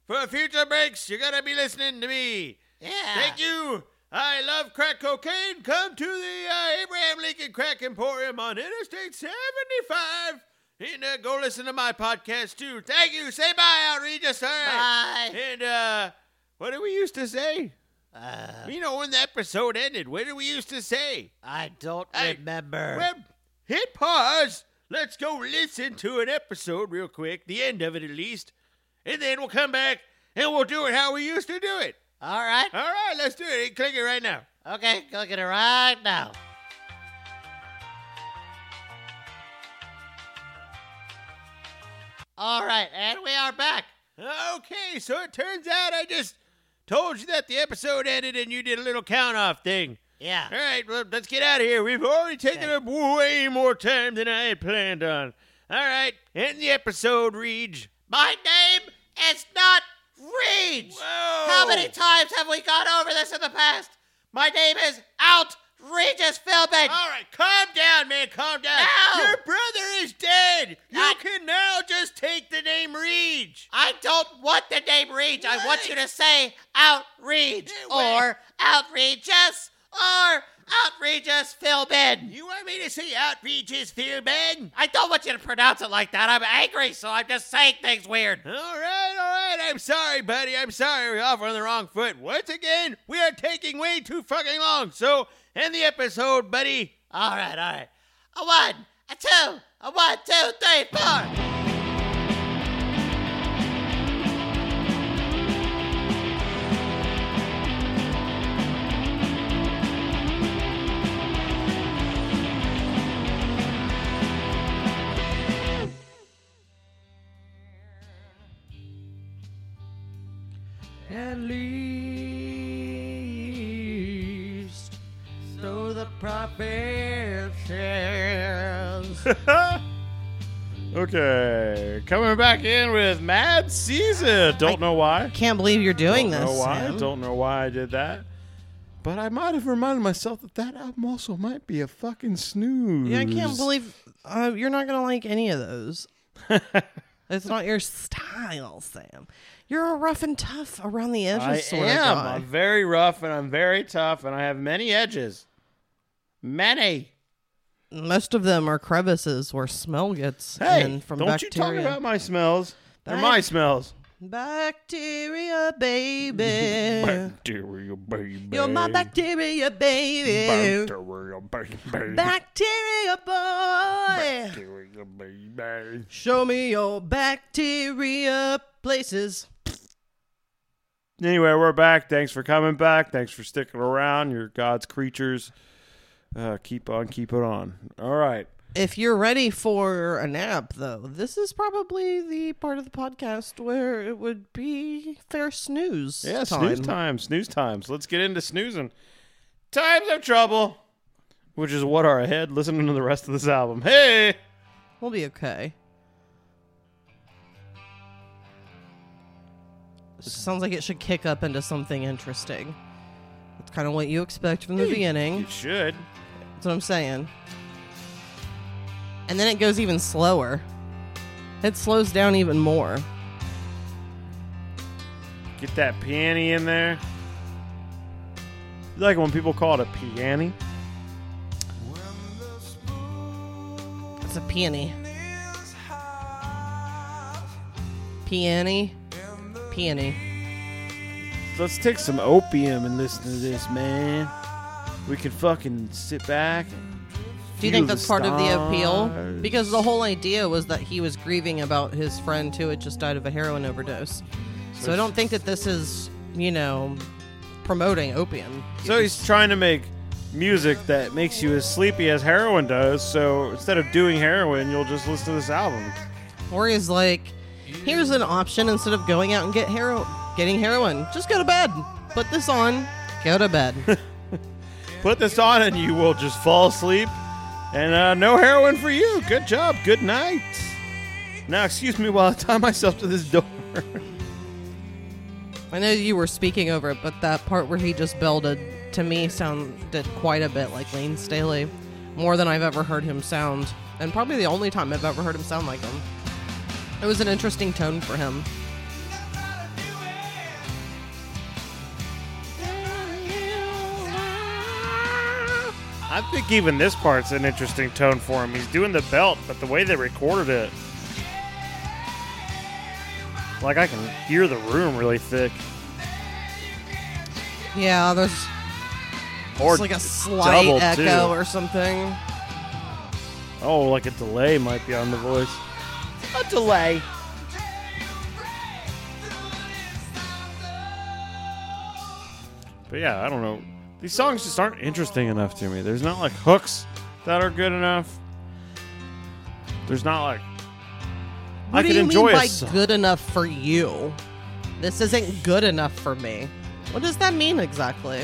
for future breaks. You're gonna be listening to me. Yeah. Thank you. I love crack cocaine. Come to the uh, Abraham Lincoln Crack Emporium on Interstate 75. And uh, go listen to my podcast too. Thank you. Say bye, out, Regis. All right. Bye. And uh, what did we used to say? Uh, You know, when the episode ended, what did we used to say? I don't Hey, remember. Well, hit pause. Let's go listen to an episode real quick, the end of it at least. And then we'll come back and we'll do it how we used to do it. All right. All right, let's do it. Click it right now. Okay, click it right now. All right, and we are back. Okay, so it turns out I just told you that the episode ended and you did a little count off thing. Yeah. All right, well, let's get out of here. We've already taken Okay. up way more time than I had planned on. All right, end the episode, Reed. My name is not Reed. Whoa. How many times have we gone over this in the past? My name is Outrageous Philbin. All right, calm down, man. Calm down. No. Your brother is dead. You I- can now just take the name Reed. I don't want the name Reed. I want you to say Outrage or Outrageous or Outrageous Philbin. You want me to say outrageous, Philbin? I don't want you to pronounce it like that. I'm angry, so I'm just saying things weird. All right, all right. I'm sorry, buddy. I'm sorry. We're off on the wrong foot. Once again, we are taking way too fucking long. So, end the episode, buddy. All right, all right. A one, a two, a one, two, three, four. Says. okay, coming back in with Mad Season. Don't know why. Can't believe you're doing Don't this. know why. Sam. Don't know why I did that. But I might have reminded myself that that album also might be a fucking snooze. Yeah, I can't believe uh, you're not gonna like any of those. it's not your style, Sam. You're a rough and tough around the edges I sort am. of guy. I'm very rough and I'm very tough and I have many edges. Many. Most of them are crevices where smell gets Hey, in from don't you talk about my smells. They're my smells. Bacteria, baby. Bacteria, baby. You're my bacteria, baby. Bacteria, baby. Bacteria boy. Bacteria, baby. Show me your bacteria places. anyway, we're back. Thanks for coming back. Thanks for sticking around. You're God's creatures. Uh, keep on, keep it on. All right. If you're ready for a nap, though, this is probably the part of the podcast where it would be fair snooze. Yeah, time. snooze time, snooze times. Let's get into snoozing. Times of trouble, which is what are ahead. Listening to the rest of this album. Hey, We'll be okay. Sounds like it should kick up into something interesting. That's kind of what you expect from the hmm. beginning. you should. That's what I'm saying. And then it goes even slower. It slows down even more. Get that peony in there. You like when people call it a peony? It's a peony. Peony. Peony. Let's take some opium and listen to this, man. We can fucking sit back. And Do you think that's part of the appeal? Because the whole idea was that he was grieving about his friend who had just died of a heroin overdose. So I don't think that this is, you know, promoting opium. So he's trying to make music that makes you as sleepy as heroin does. So instead of doing heroin, you'll just listen to this album. Or he's like, here's an option instead of going out and get hero- getting heroin. Just go to bed. Put this on. Go to bed. Put this on and you will just fall asleep. And uh, no heroin for you. Good job. Good night. Now, excuse me while I tie myself to this door. I know you were speaking over it, but that part where he just belted to me sounded quite a bit like Layne Staley. More than I've ever heard him sound. And probably the only time I've ever heard him sound like him. It was an interesting tone for him. I think even this part's an interesting tone for him. He's doing the belt, but the way they recorded it. Like, I can hear the room really thick. Yeah, there's Or like a slight echo too. or something. Oh, like a delay might be on the voice. A delay. But yeah, I don't know. These songs just aren't interesting enough to me. There's not like hooks that are good enough. There's not like What I do could you enjoy mean by song. good enough for you? This isn't good enough for me. What does that mean exactly?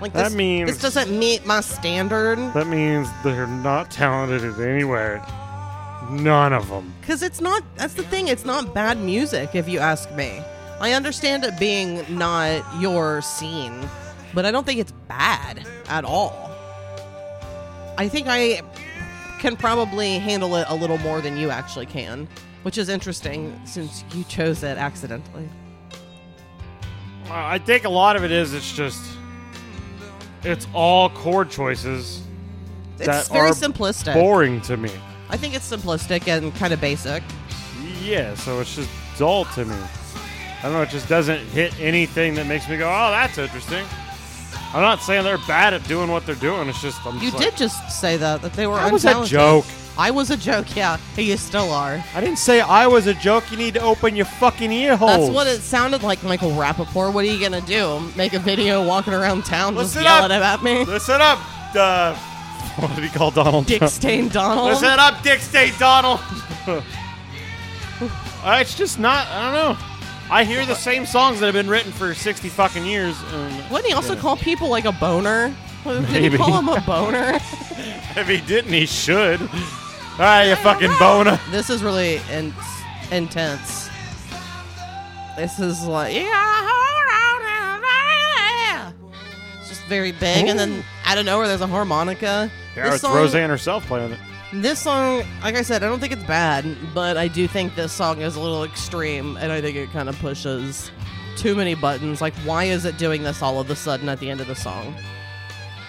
Like That this, means- this doesn't meet my standard. That means they're not talented in anywhere. None of them. Because it's not, that's the thing, it's not bad music, if you ask me. I understand it being not your scene, but I don't think it's bad at all. I think I can probably handle it a little more than you actually can, which is interesting since you chose it accidentally. I think a lot of it is it's just it's all chord choices It's very simplistic. boring to me. I think it's simplistic and kind of basic. Yeah, so it's just dull to me. I don't know, it just doesn't hit anything that makes me go, "Oh, that's interesting." I'm not saying they're bad at doing what they're doing. It's just I'm You just did like, just say that that they were. That was a untalented. joke. I was a joke. Yeah, you still are. I didn't say I was a joke. You need to open your fucking ear holes. That's what it sounded like, Michael Rapaport. What are you gonna do? Make a video walking around town just yelling up. at me? Listen up. Uh, what did he call Donald? Dick Stain Donald. Listen up, Dick Stain Donald. Uh, it's just not. I don't know. I hear the same songs that have been written for sixty fucking years. And Wouldn't he also Yeah. call people like a boner? Did he call him a boner? if he didn't, he should. All right, you fucking boner. this is really in- intense. This is like yeah. It's just very big, and then oh. out of nowhere there's a harmonica. Yeah, This it's song- Roseanne herself playing it. This song, like I said, I don't think it's bad, but I do think this song is a little extreme, and I think it kind of pushes too many buttons. Like, why is it doing this all of a sudden at the end of the song?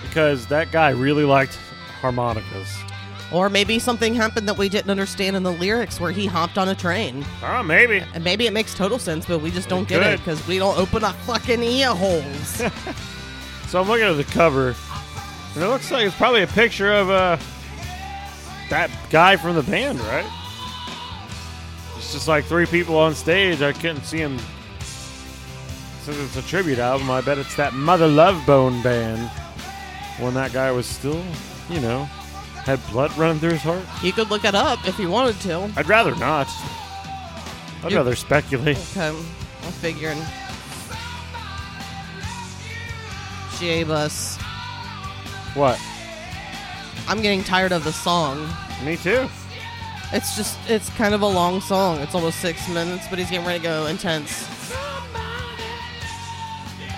Because that guy really liked harmonicas. Or maybe something happened that we didn't understand in the lyrics where he hopped on a train. Oh, maybe. And maybe it makes total sense, but we just don't get could. it because we don't open up fucking ear holes. So I'm looking at the cover, and it looks like it's probably a picture of uh, that guy from the band, right? It's just like three people on stage. I couldn't see him since it's a tribute album, I bet it's that Mother Love Bone band. When that guy was still, you know, had blood running through his heart. You could look it up if you wanted to. I'd rather not. I'd You- rather speculate. Okay, I figured. J-Bus. What? I'm getting tired of the song. Me too. It's just, it's kind of a long song. It's almost six minutes, but he's getting ready to go intense.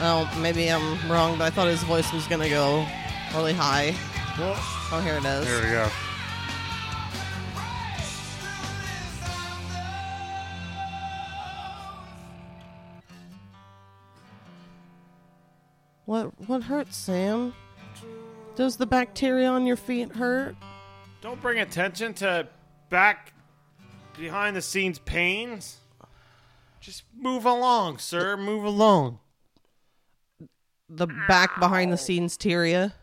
Oh, maybe I'm wrong, but I thought his voice was gonna go really high. Well, Oh, here it is. Here we go. What what hurts, Sam? Does the bacteria on your feet hurt? Don't bring attention to back behind the scenes pains. Just move along, sir. Move along. The back behind the scenes teria?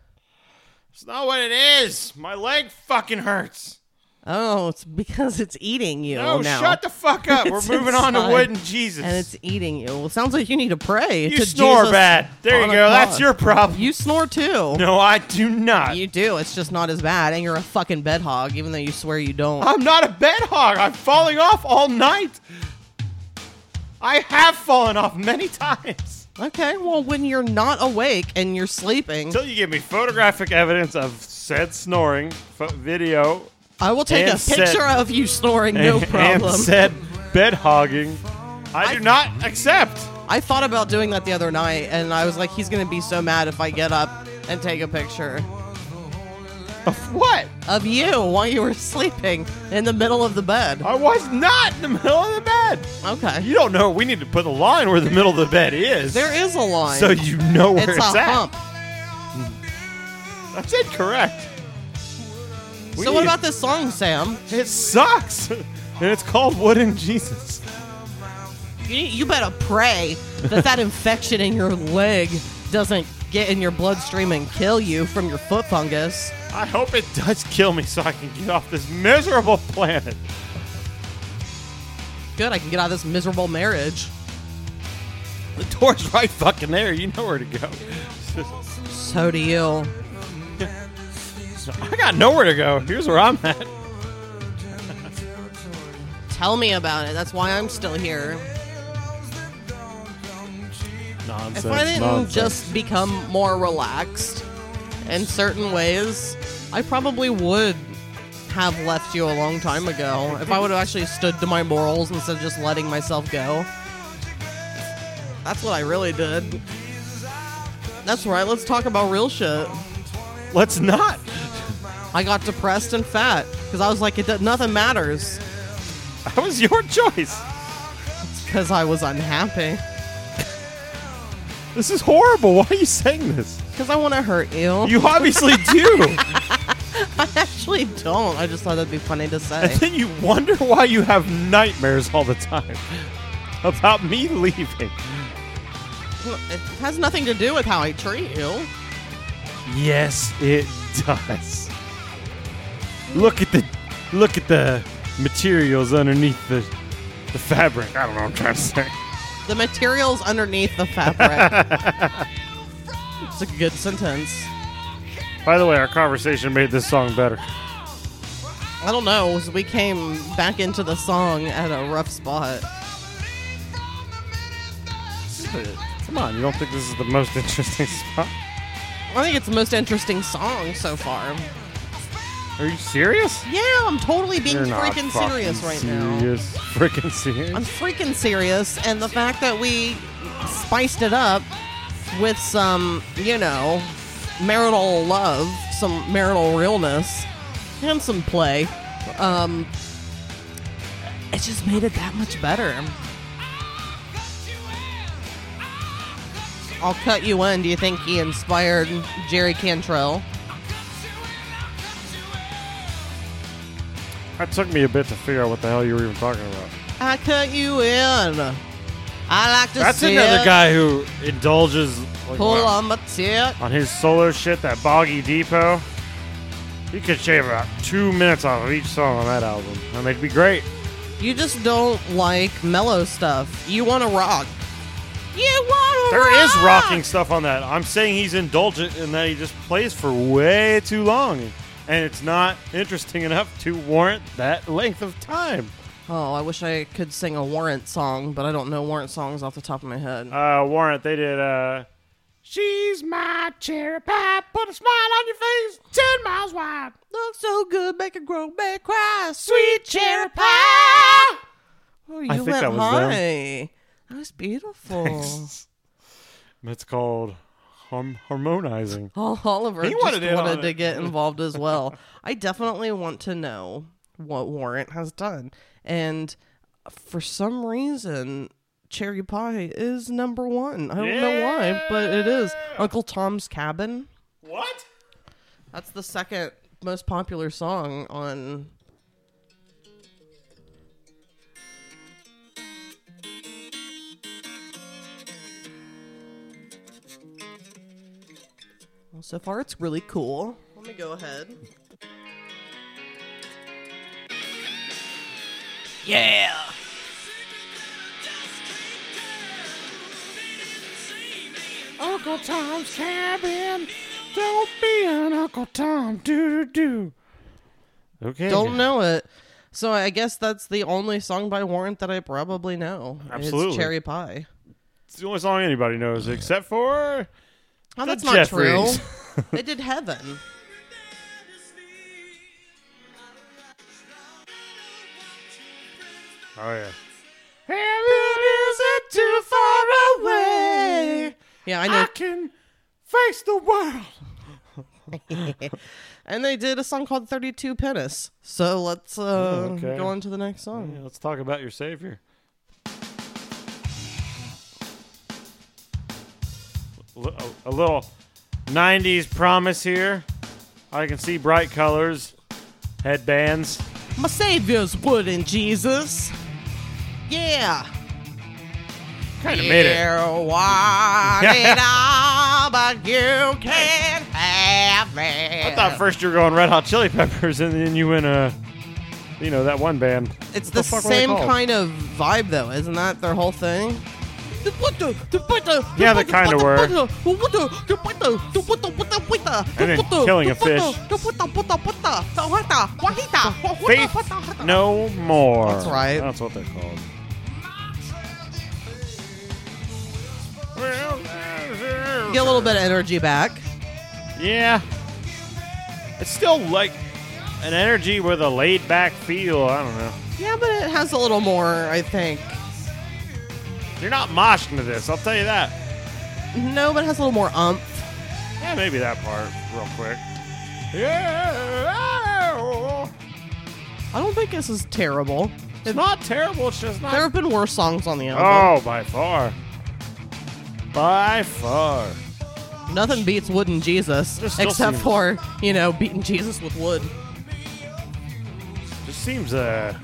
It's not what it is. My leg fucking hurts. Oh, it's because it's eating you No, now. shut the fuck up. We're It's moving on to inside. Wooden Jesus. and it's eating you. Well, sounds like you need to pray. you to snore Jesus bad. There you on a go. That's cross. your problem. You snore too. no, I do not. You do. It's just not as bad, and you're a fucking bed hog, even though you swear you don't. I'm not a bed hog. I'm falling off all night. I have fallen off many times. Okay, well, when you're not awake and you're sleeping, Until you give me photographic evidence of said snoring, video, I will take and a said- picture of you snoring, no problem. said bed hogging. I, do not accept. I thought about doing that the other night, and I was like, he's gonna be so mad if I get up and take a picture Of what? of you while you were sleeping in the middle of the bed. I was not in the middle of the bed. Okay. You don't know. We need to put a line where the middle of the bed is. There is a line. So you know where it's it's, a at. hump. That's incorrect. We So what about this song, Sam? It sucks. and it's called Wooden Jesus. You, you better pray that that infection in your leg doesn't get in your bloodstream and kill you from your foot fungus. I hope it does kill me so I can get off this miserable planet. Good, I can get out of this miserable marriage. The door's right fucking there. You know where to go. So do you. I got nowhere to go. Here's where I'm at. Tell me about it. That's why I'm still here. Nonsense. If I didn't nonsense. just become more relaxed in certain ways, I probably would have left you a long time ago. If I would have actually stood to my morals instead of just letting myself go. That's what I really did. That's right, let's talk about real shit. Let's not. I got depressed and fat because I was like, it nothing matters That was your choice. because I was unhappy. This is horrible. Why are you saying this? Because I want to hurt you. You obviously do. I actually don't. I just thought that'd be funny to and say. then you wonder why you have nightmares all the time about me leaving. It has nothing to do with how I treat you. Yes, it does. Look at the look at the materials underneath the the fabric. I don't know what I'm trying to say. The materials underneath the fabric. it's a good sentence. By the way, our conversation made this song better. I don't know. We came back into the song at a rough spot. Come on, you don't think this is the most interesting spot? I think it's the most interesting song so far. Are you serious? Yeah, I'm totally being You're freaking serious right now. serious. Freaking serious. I'm freaking serious, and the fact that we spiced it up with some, you know, marital love, some marital realness, and some play, um, it just made it that much better. I'll cut you in. Do you think he inspired Jerry Cantrell? That took me a bit to figure out what the hell you were even talking about. I cut you in. I like to see. That's another guy who indulges like, Pull wow, on my tit. on his solo shit, that Boggy Depot. He could shave about two minutes off of each song on that album, and they'd be great. You just don't like mellow stuff. You want to rock. You want There is rocking stuff on that. I'm saying he's indulgent in that he just plays for way too long, and it's not interesting enough to warrant that length of time. Oh, I wish I could sing a Warrant song, but I don't know Warrant songs off the top of my head. Uh, Warrant, they did. uh She's my cherry pie, put a smile on your face, ten miles wide. Looks so good, make a grown man cry. Sweet cherry pie. Oh, you I think went that was them. high. That was beautiful. It's called harm- harmonizing. Oh, Oliver He just wanted in wanted to it. get involved as well. I definitely want to know what Warrant has done. And for some reason, Cherry Pie is number one. I don't know why, but it is. Uncle Tom's Cabin. What? That's the second most popular song on. Well, so far it's really cool. Let me go ahead. Yeah. Uncle Tom's cabin. Don't be an Uncle Tom. Do do do. Okay. Don't know it. So I guess that's the only song by Warrant that I probably know. Absolutely. It's Cherry Pie. It's the only song anybody knows, except for Oh, that's not true. They did Heaven. oh yeah. Heaven Is it too far away? Yeah, I know. can face the world. and they did a song called 32 Penis. So let's uh, Oh, okay. go on to the next Yeah, song. let's talk about your savior. A, little 90s promise here. I can see bright colors, headbands. My Savior's wooden Jesus. Yeah. Kind of made it. You want it all, but you can't have me. I thought first you were going Red Hot Chili Peppers, and then you went, uh, you know, that one band. It's the, fuck same kind of vibe, though, isn't that their whole thing? Yeah, they kinda were. And then killing a fish. Faith no more. That's right. That's what they're called. Get a little bit of energy back. Yeah. It's still like an energy with a laid back feel. I don't know. Yeah, but it has a little more, I think. You're not moshing to this, I'll tell you that. No, but it has a little more umph. Yeah, maybe that part, real quick. Yeah. I don't think this is terrible. It's not terrible, it's just not. There have been worse songs on the album. Oh, by far. By far. Nothing beats Wooden Jesus, This still except seems- for, you know, beating Jesus with wood. Just seems uh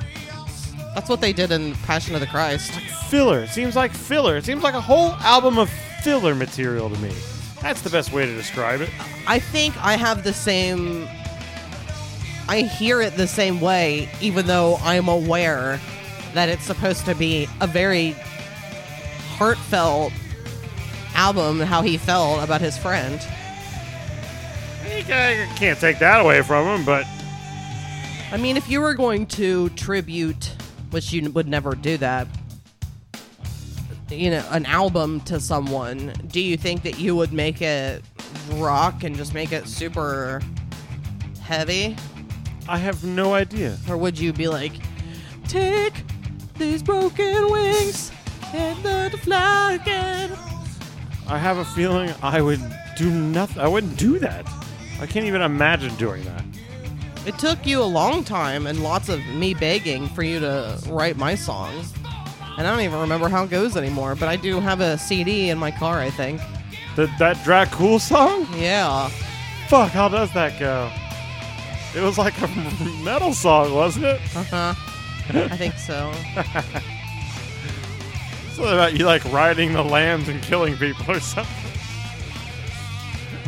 That's what they did in Passion of the Christ. filler. It seems like filler. It seems like a whole album of filler material to me. That's the best way to describe it. I think I have the same. I hear it the same way, even though I'm aware that it's supposed to be a very heartfelt album, how he felt about his friend. Ca- can't take that away from him, but I mean, if you were going to tribute, which you would never do that, you know, an album to someone, do you think that you would make it rock and just make it super heavy? I have no idea. Or would you be like, take these broken wings and learn to fly again? I have a feeling I would do nothing. I wouldn't do that. I can't even imagine doing that. It took you a long time and lots of me begging for you to write my songs. And I don't even remember how it goes anymore, but I do have a CD in my car, I think. The, that Drag Cool song? Yeah. Fuck, how does that go? It was like a metal song, wasn't it? Uh huh. I think so. Something about you like riding the lambs and killing people or something.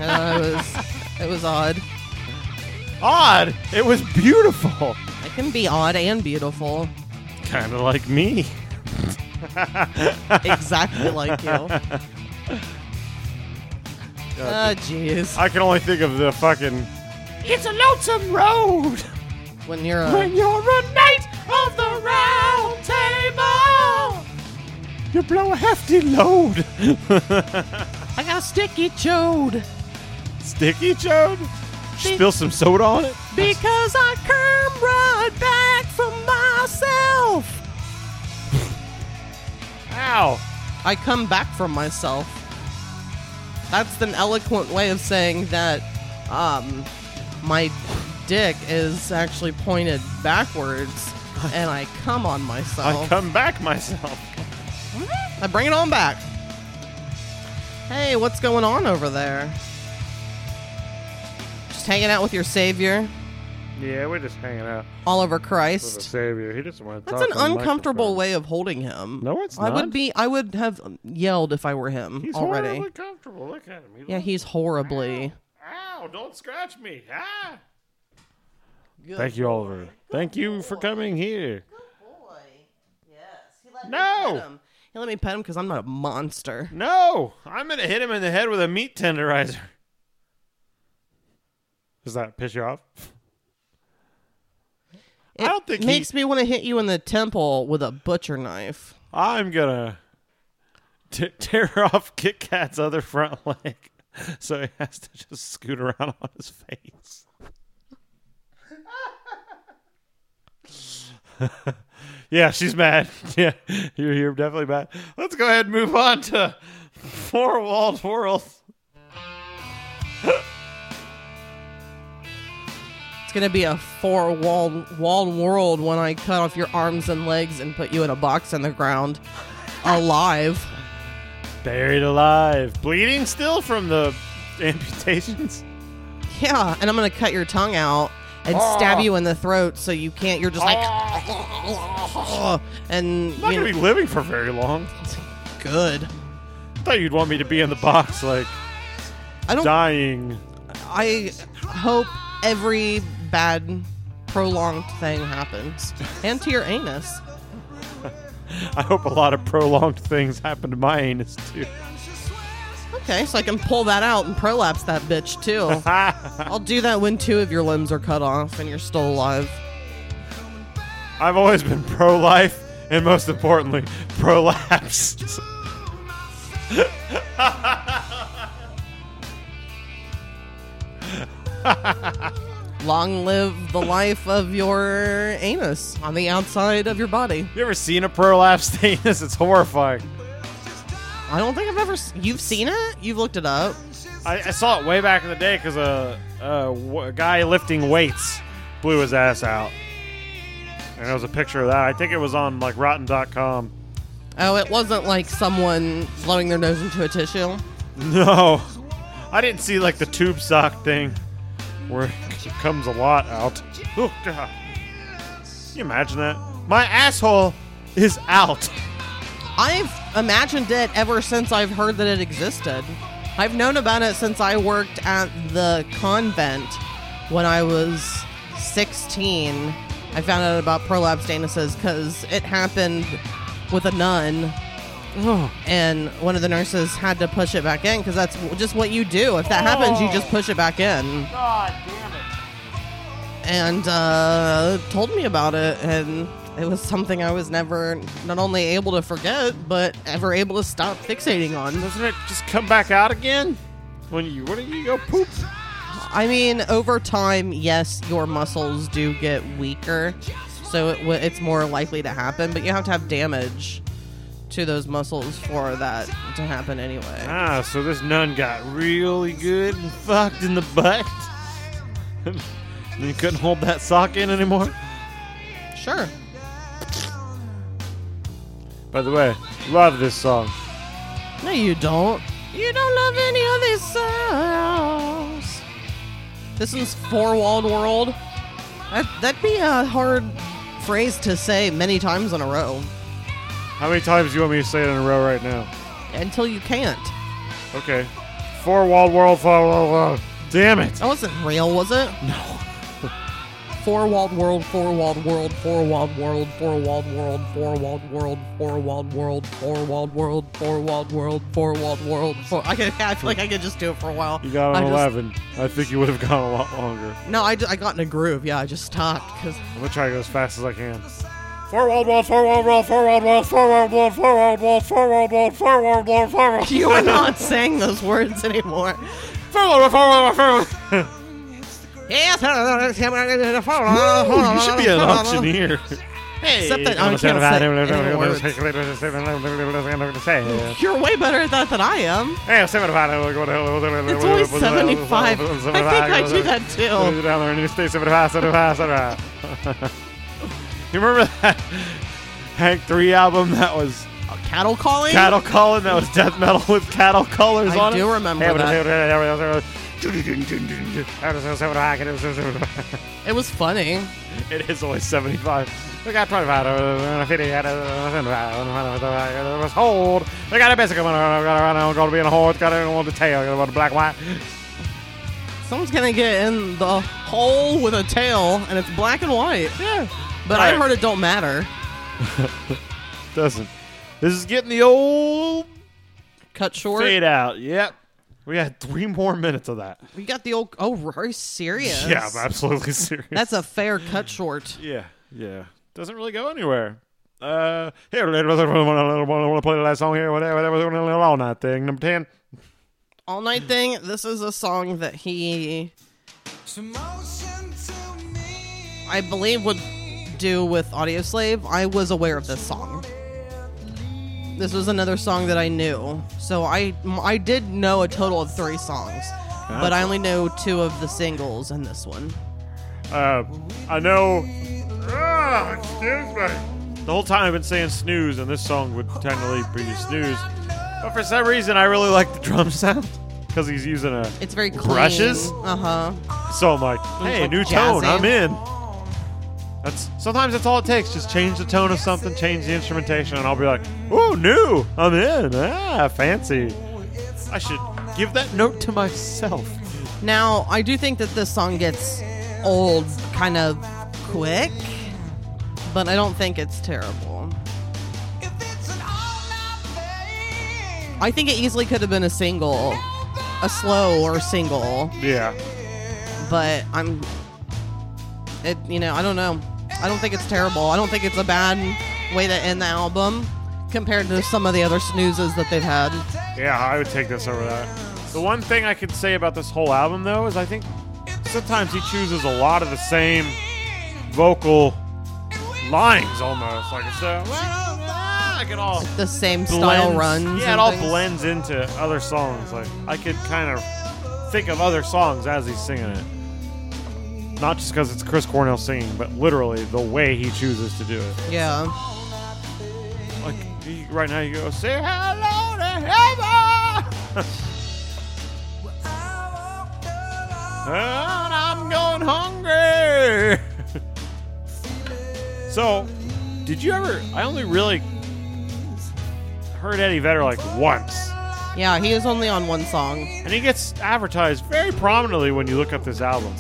Uh, it was it was odd. Odd. It was beautiful. It can be odd and beautiful. Kind of like me. exactly like you. Ah, jeez. I can only think of the fucking. It's a lonesome road When you're a, when you're a knight of the round table. You blow a hefty load. I got a sticky chode Sticky chode? Spill some soda on it? because I come right back from myself. Ow. I come back from myself. That's an eloquent way of saying that um, my dick is actually pointed backwards and I come on myself. I come back myself. I bring it on back. Hey, what's going on over there? Hanging out with your savior, Yeah, we're just hanging out Oliver with the Christ. Savior. He doesn't want to That's an uncomfortable way of holding him. No, it's I not. would be. I would have yelled if I were him He's already. horribly comfortable. Look at him. He Yeah, he's horribly. Ow, don't scratch me. Ah. Thank you, Oliver. Thank you for coming here. Good boy, yes. He let No. me pet him. He let me pet him because I'm not a monster. No, I'm going to hit him in the head with a meat tenderizer. Does that piss you off? It don't think he- makes me want to hit you in the temple with a butcher knife. I'm going to tear off Kit Kat's other front leg so he has to just scoot around on his face. yeah, she's mad. Yeah, you're, you're definitely mad. Let's go ahead and move on to Four Walled World. It's gonna be a four wall walled world when I cut off your arms and legs and put you in a box in the ground, alive. Buried alive. Bleeding still from the amputations? Yeah, and I'm gonna cut your tongue out and stab ah. you in the throat so you can't. You're just like, ah. and I'm not going to be living for very long. good. I thought you'd want me to be in the box, like, I don't. dying. I hope every bad prolonged thing happens, and to your anus. I hope a lot of prolonged things happen to my anus too. Okay, so I can pull that out and prolapse that bitch too. I'll do that when two of your limbs are cut off and you're still alive. I've always been pro-life, and most importantly, prolapse. Long live the life of your anus on the outside of your body. you ever seen a prolapsed anus? It's horrifying. I don't think I've ever. s- You've seen it? You've looked it up? I, I saw it way back in the day because a, a, w- a guy lifting weights blew his ass out. And there was a picture of that. I think it was on like Rotten.com. Oh, it wasn't like someone blowing their nose into a tissue. No, I didn't see like the tube sock thing where it comes a lot out. Oh god, Can you imagine that? My asshole is out. I've imagined it ever since I've heard that it existed. I've known about it since I worked at the convent when I was 16. I found out about prolapsed anuses because it happened with a nun, Oh, and one of the nurses had to push it back in because that's just what you do. If that happens, you oh. just push it back in. god damn it! And uh, told me about it, and it was something I was never not only able to forget, but ever able to stop fixating on. Doesn't it just come back out again when you when you go poop? I mean, over time, yes, your muscles do get weaker, so it, w- it's more likely to happen. But you have to have damage to those muscles for that to happen anyway. Ah, so this nun got really good and fucked in the butt. and you couldn't hold that sock in anymore. Sure. By the way, love this song. No, you don't. You don't love any of these songs. This one's Four Walled World. That, that'd be a hard phrase to say many times in a row How many times do you want me to say it in a row right now? until you can't. Okay. Four walled world, four walled world. Damn it. That wasn't real, was it? Four walled world, four walled world, four walled world, four walled world, four walled world, four walled world, four walled world, four walled world, four walled world. Four. I can. I feel like I could just do it for a while. You got I an just- 11. I think you would have gone a lot longer. No, I, I got in a groove. Yeah, I just stopped because I'm gonna try to go as fast as I can. Four walled world, four walled world, four walled world, four walled world, four walled world, four walled world, four walled world, four walled you are not saying those words anymore. Four walled world, four walled world, four walled Yes. You should be an auctioneer. Hey, Except that I can't say any words. words. You're way better at that than I am. It's It's only 75. I think I do that too. You remember that Hank 3 album that was Cattle calling? cattle calling that was death metal with cattle colors I on do it? remember that. It was funny. It is only 75. We got 25. 50. It was hold. We got a basic one. I'm going to be in a hole. It's got a on the tail. Got a black and white. Someone's gonna get in the hole with a tail, and it's black and white. Yeah. But I heard it don't matter. Doesn't. This is getting the old Cut short. fade out. Yep. We had three more minutes of that. We got the old. Oh, very serious. Yeah, I'm absolutely serious. That's a fair cut short. yeah, yeah. Doesn't really go anywhere. Uh, here, want to play the last song here, whatever, whatever, all night thing. Number 10. All night thing. This is a song that he, Some motion to me. I believe, would do with Audioslave. I was aware of this song. This was another song that I knew, so I I did know a total of three songs, but I only knew two of the singles and this one. Uh, I know. Ah, excuse me. The whole time I've been saying snooze, and this song would technically be snooze. But for some reason, I really like the drum sound because he's using a. It's very clean. Brushes? Uh huh. So I'm like, hey, like new jazzy. tone, I'm in. That's sometimes that's all it takes. Just change the tone of something, change the instrumentation, and I'll be like, ooh, new, I'm in. Ah, fancy. I should give that note to myself. Now, I do think that this song gets old kind of quick, but I don't think it's terrible. If it's an all-night thing. I think it easily could have been a single, a slow or single, Yeah. but I'm it you know, I don't know. I don't think it's terrible. I don't think it's a bad way to end the album compared to some of the other snoozes that they've had. Yeah, I would take this over that. The one thing I could say about this whole album, though, is I think sometimes he chooses a lot of the same vocal lines almost. Like it's uh, like it all The same blends. style runs. Yeah, it all things. blends into other songs. Like I could kind of think of other songs as he's singing it. Not just because it's Chris Cornell singing, but literally the way he chooses to do it. Yeah. Like right now, you go say hello to heaven. and I'm going hungry. so, did you ever? I only really heard Eddie Vedder like once, Yeah, he is only on one song. and he gets advertised very prominently when you look up this album.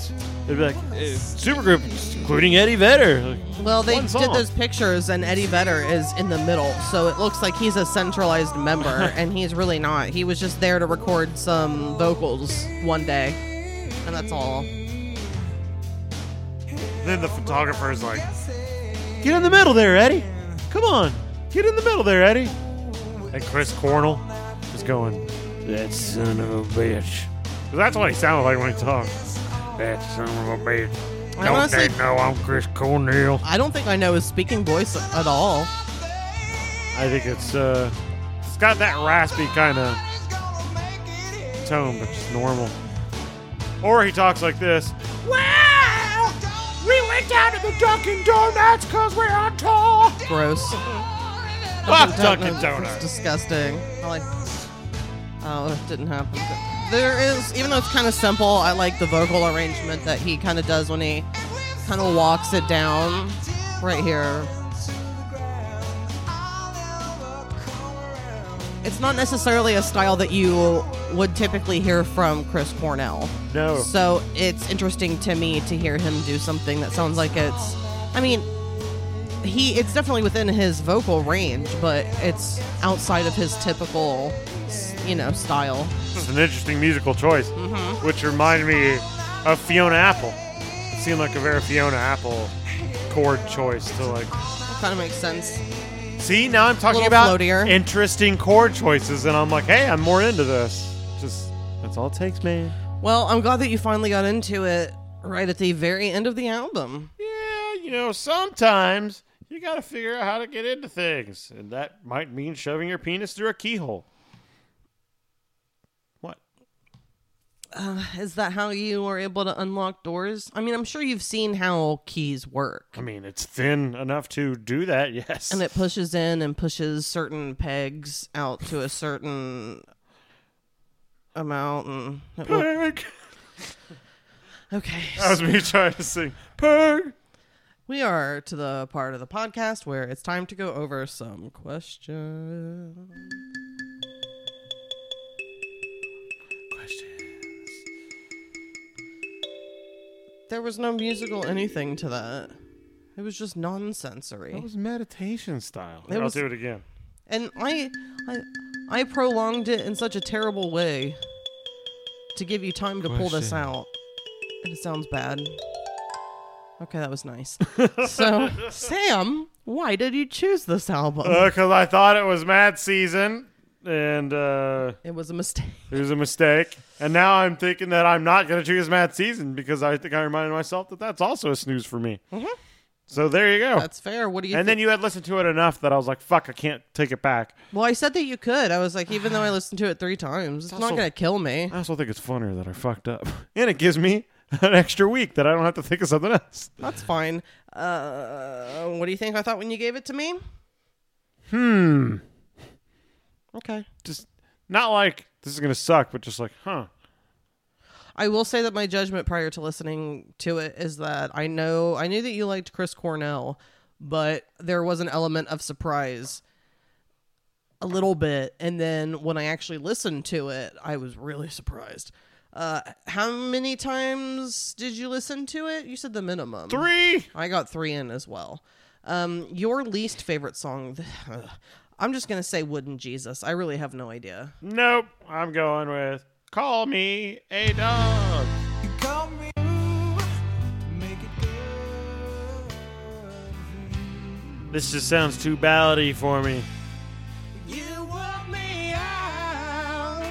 They'd be like, eh, supergroup, including Eddie Vedder. Like, Well, they One did song. those pictures, and Eddie Vedder is in the middle, so it looks like he's a centralized member, and he's really not. He was just there to record some vocals one day, and that's all. then the photographer's like, get in the middle there, Eddie. Come on, get in the middle there, Eddie. And Chris Cornell is going, that son of a bitch. 'Cause that's what he sounded like when he talked. That son of a bitch. I Don't honestly- they know I'm Chris Cornell? I don't think I know his speaking voice at all. I think it's uh, it's got that raspy kind of tone, but just normal. Or he talks like this. Well, we went down to the Dunkin' Donuts because we're on tour. Gross. Fuck Dunkin' It's Donuts. disgusting. I like. Oh, it didn't happen. There is, even though it's kind of simple, I like the vocal arrangement that he kind of does when he kind of walks it down right here. it's not necessarily a style that you would typically hear from Chris Cornell. No. So it's interesting to me to hear him do something that sounds like it's. I mean, he it's definitely within his vocal range, but it's outside of his typical, you know, style. This is an interesting musical choice, Mm-hmm. which reminded me of Fiona Apple. It seemed like a very Fiona Apple chord choice to like. Kind of makes sense. See, now I'm talking about floatier. interesting chord choices, and I'm like, hey, I'm more into this. Just that's all it takes, man. Well, I'm glad that you finally got into it right at the very end of the album. Yeah, you know, sometimes you got to figure out how to get into things, and that might mean shoving your penis through a keyhole. Uh, is that how you are able to unlock doors? I mean, I'm sure you've seen how keys work. I mean, it's thin enough to do that, yes. And it pushes in and pushes certain pegs out to a certain amount and it will- Peg. okay That was me trying to sing. Peg. we are to the part of the podcast where it's time to go over some Questions. There was no musical anything to that. It was just non-sensory. That was meditation style. It I'll was- do it again. and I, I i prolonged it in such a terrible way to give you time to pull this Question. out. And it sounds bad. Okay that was nice. So sam why did you choose this album? Uh, because I thought it was Mad Season, and uh, it was a mistake it was a mistake. And now I'm thinking that I'm not going to choose Mad Season because I think I reminded myself that that's also a snooze for me. So there you go. that's fair what do you and think? then you had listened to it enough that I was like, fuck, I can't take it back. well i said that you could i was like even though i listened to it three times it's not also- gonna kill me I also think it's funnier that I fucked up. And it gives me an extra week that I don't have to think of something else. that's fine uh what do you think i thought when you gave it to me Hmm. Okay Just not like this is going to suck, but just like, huh. I will say that my judgment prior to listening to it is that I know I knew that you liked Chris Cornell, but there was an element of surprise a little bit and then when I actually listened to it, I was really surprised. Uh how many times did you listen to it? You said the minimum. Three. I got 3 in as well. Um your least favorite song I'm just going to say Wooden Jesus. I really have no idea. Nope. I'm going with Call Me a Dog. You call me make. This just sounds too ballady for me. You walk me out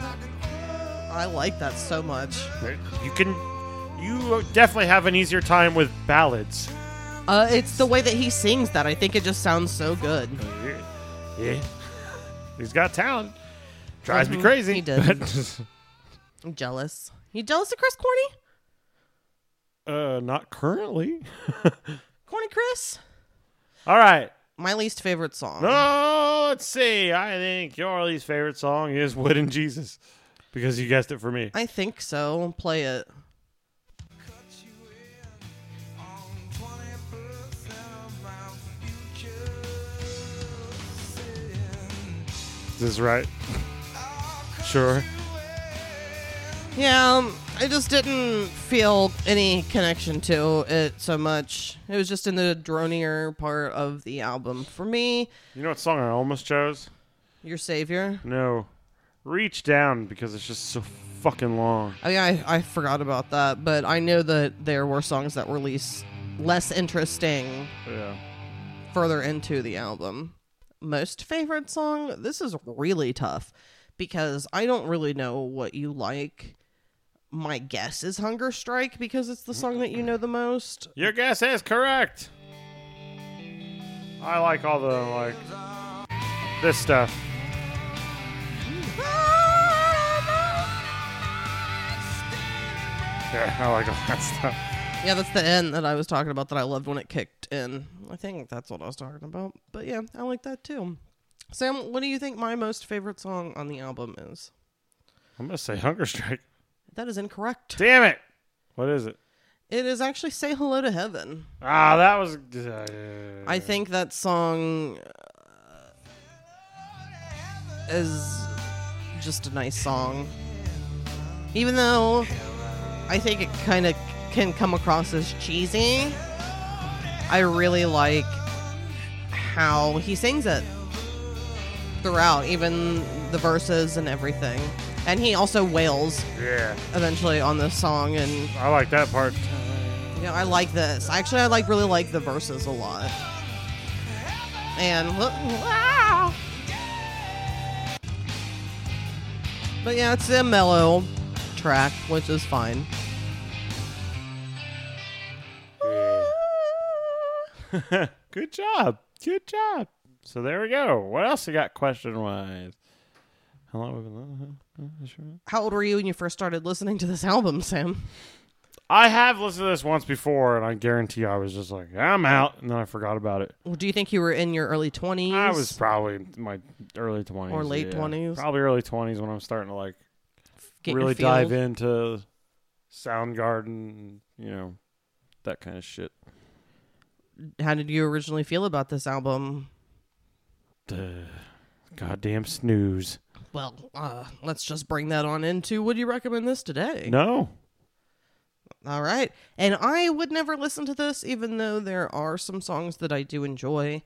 like I like that so much. You can. You definitely have an easier time with ballads. Uh, it's the way that he sings that. I think it just sounds so good. Yeah. He's got talent. Drives me Mhm, crazy. he does. I'm jealous. You jealous of Chris Corny? uh, not currently. Corny Chris? All right. My least favorite song. Oh, let's see. I think your least favorite song is Wooden Jesus because you guessed it for me. I think so. Play it. Sin. Is this right? Sure. Yeah, um, I just didn't feel any connection to it so much. It was just in the dronier part of the album. For me, You know what song I almost chose? Your Savior. No. Reach Down because it's just so fucking long. Oh yeah, I, I forgot about that, but I know that there were songs that were least, less interesting Yeah. further into the album. Most favorite song? This is really tough because I don't really know what you like. My guess is Hunger Strike because it's the song that you know the most. Your guess is correct. I like all the like this stuff. Yeah, I like all that stuff. Yeah, that's the end that I was talking about that I loved when it kicked in. I think that's what I was talking about. But yeah, I like that too. Sam, what do you think my most favorite song on the album is? I'm gonna say Hunger Strike. That is incorrect. Damn it! What is it? It is actually Say Hello 2 Heaven. Ah, that was. Uh, I think that song is just a nice song. Even though I think it kind of can come across as cheesy, I really like how he sings it throughout, even the verses and everything. And he also wails Yeah, eventually on this song, and I like that part. yeah, I like this. Actually, I like really like the verses a lot. And wow. But yeah, it's a mellow track, which is fine. Good job. Good job. So there we go. What else you got question wise? How long have we been listening? How old were you when you first started listening to this album, Sam? I have listened to this once before, and I guarantee I was just like, I'm out, and then I forgot about it. Do you think you were in your early 20s? I was probably in my early twenties Or late yeah. 20s. Probably early twenties when I'm starting to like Get really dive into Soundgarden, you know, that kind of shit. How did you originally feel about this album? Duh. Goddamn snooze. Well, uh, let's just bring that on into would you recommend this today? No. All right. And I would never listen to this, even though there are some songs that I do enjoy.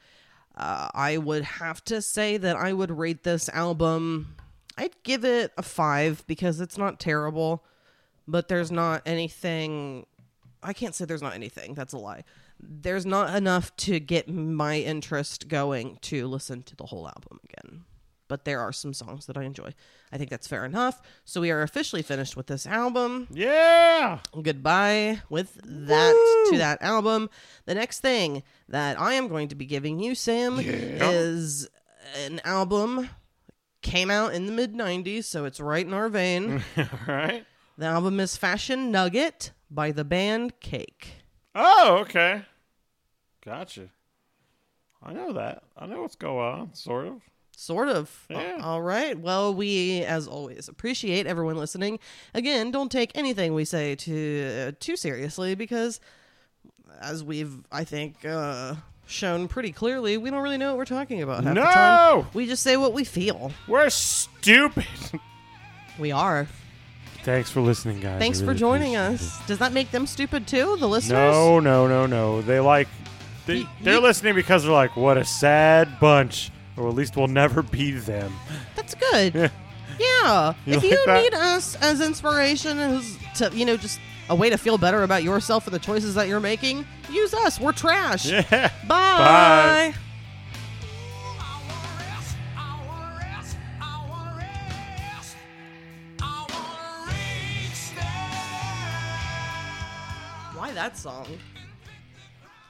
Uh, I would have to say that I would rate this album, I'd give it a five because it's not terrible, but there's not anything. I can't say there's not anything. That's a lie. There's not enough to get my interest going to listen to the whole album again. But there are some songs that I enjoy. I think that's fair enough. So we are officially finished with this album Yeah. goodbye with that to that album. The next thing that I am going to be giving you, Sam, is an album came out in the mid '90s, so it's right in our vein. All right. the album is "Fashion Nugget" by the band Cake. Oh, okay. Gotcha. I know that. I know what's going on, sort of. Sort of. Yeah. All right. Well, we, as always, appreciate everyone listening. Again, don't take anything we say too uh, too seriously because, as we've, I think, uh, shown pretty clearly, we don't really know what we're talking about half the time. No! We just say what we feel. We're stupid. We are. Thanks for listening, guys. I Thanks for really joining appreciate us. Does that make them stupid too, the it. listeners? No, no, no, no. They like. They, Y- they're you- listening because they're like, what a sad bunch. Or at least we'll never be them. That's good. yeah. You if like you that? need us as inspiration as to, you know, just a way to feel better about yourself and the choices that you're making, use us. We're trash. Yeah. Bye. That song?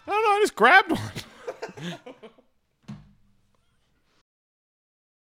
I don't know. I just grabbed one.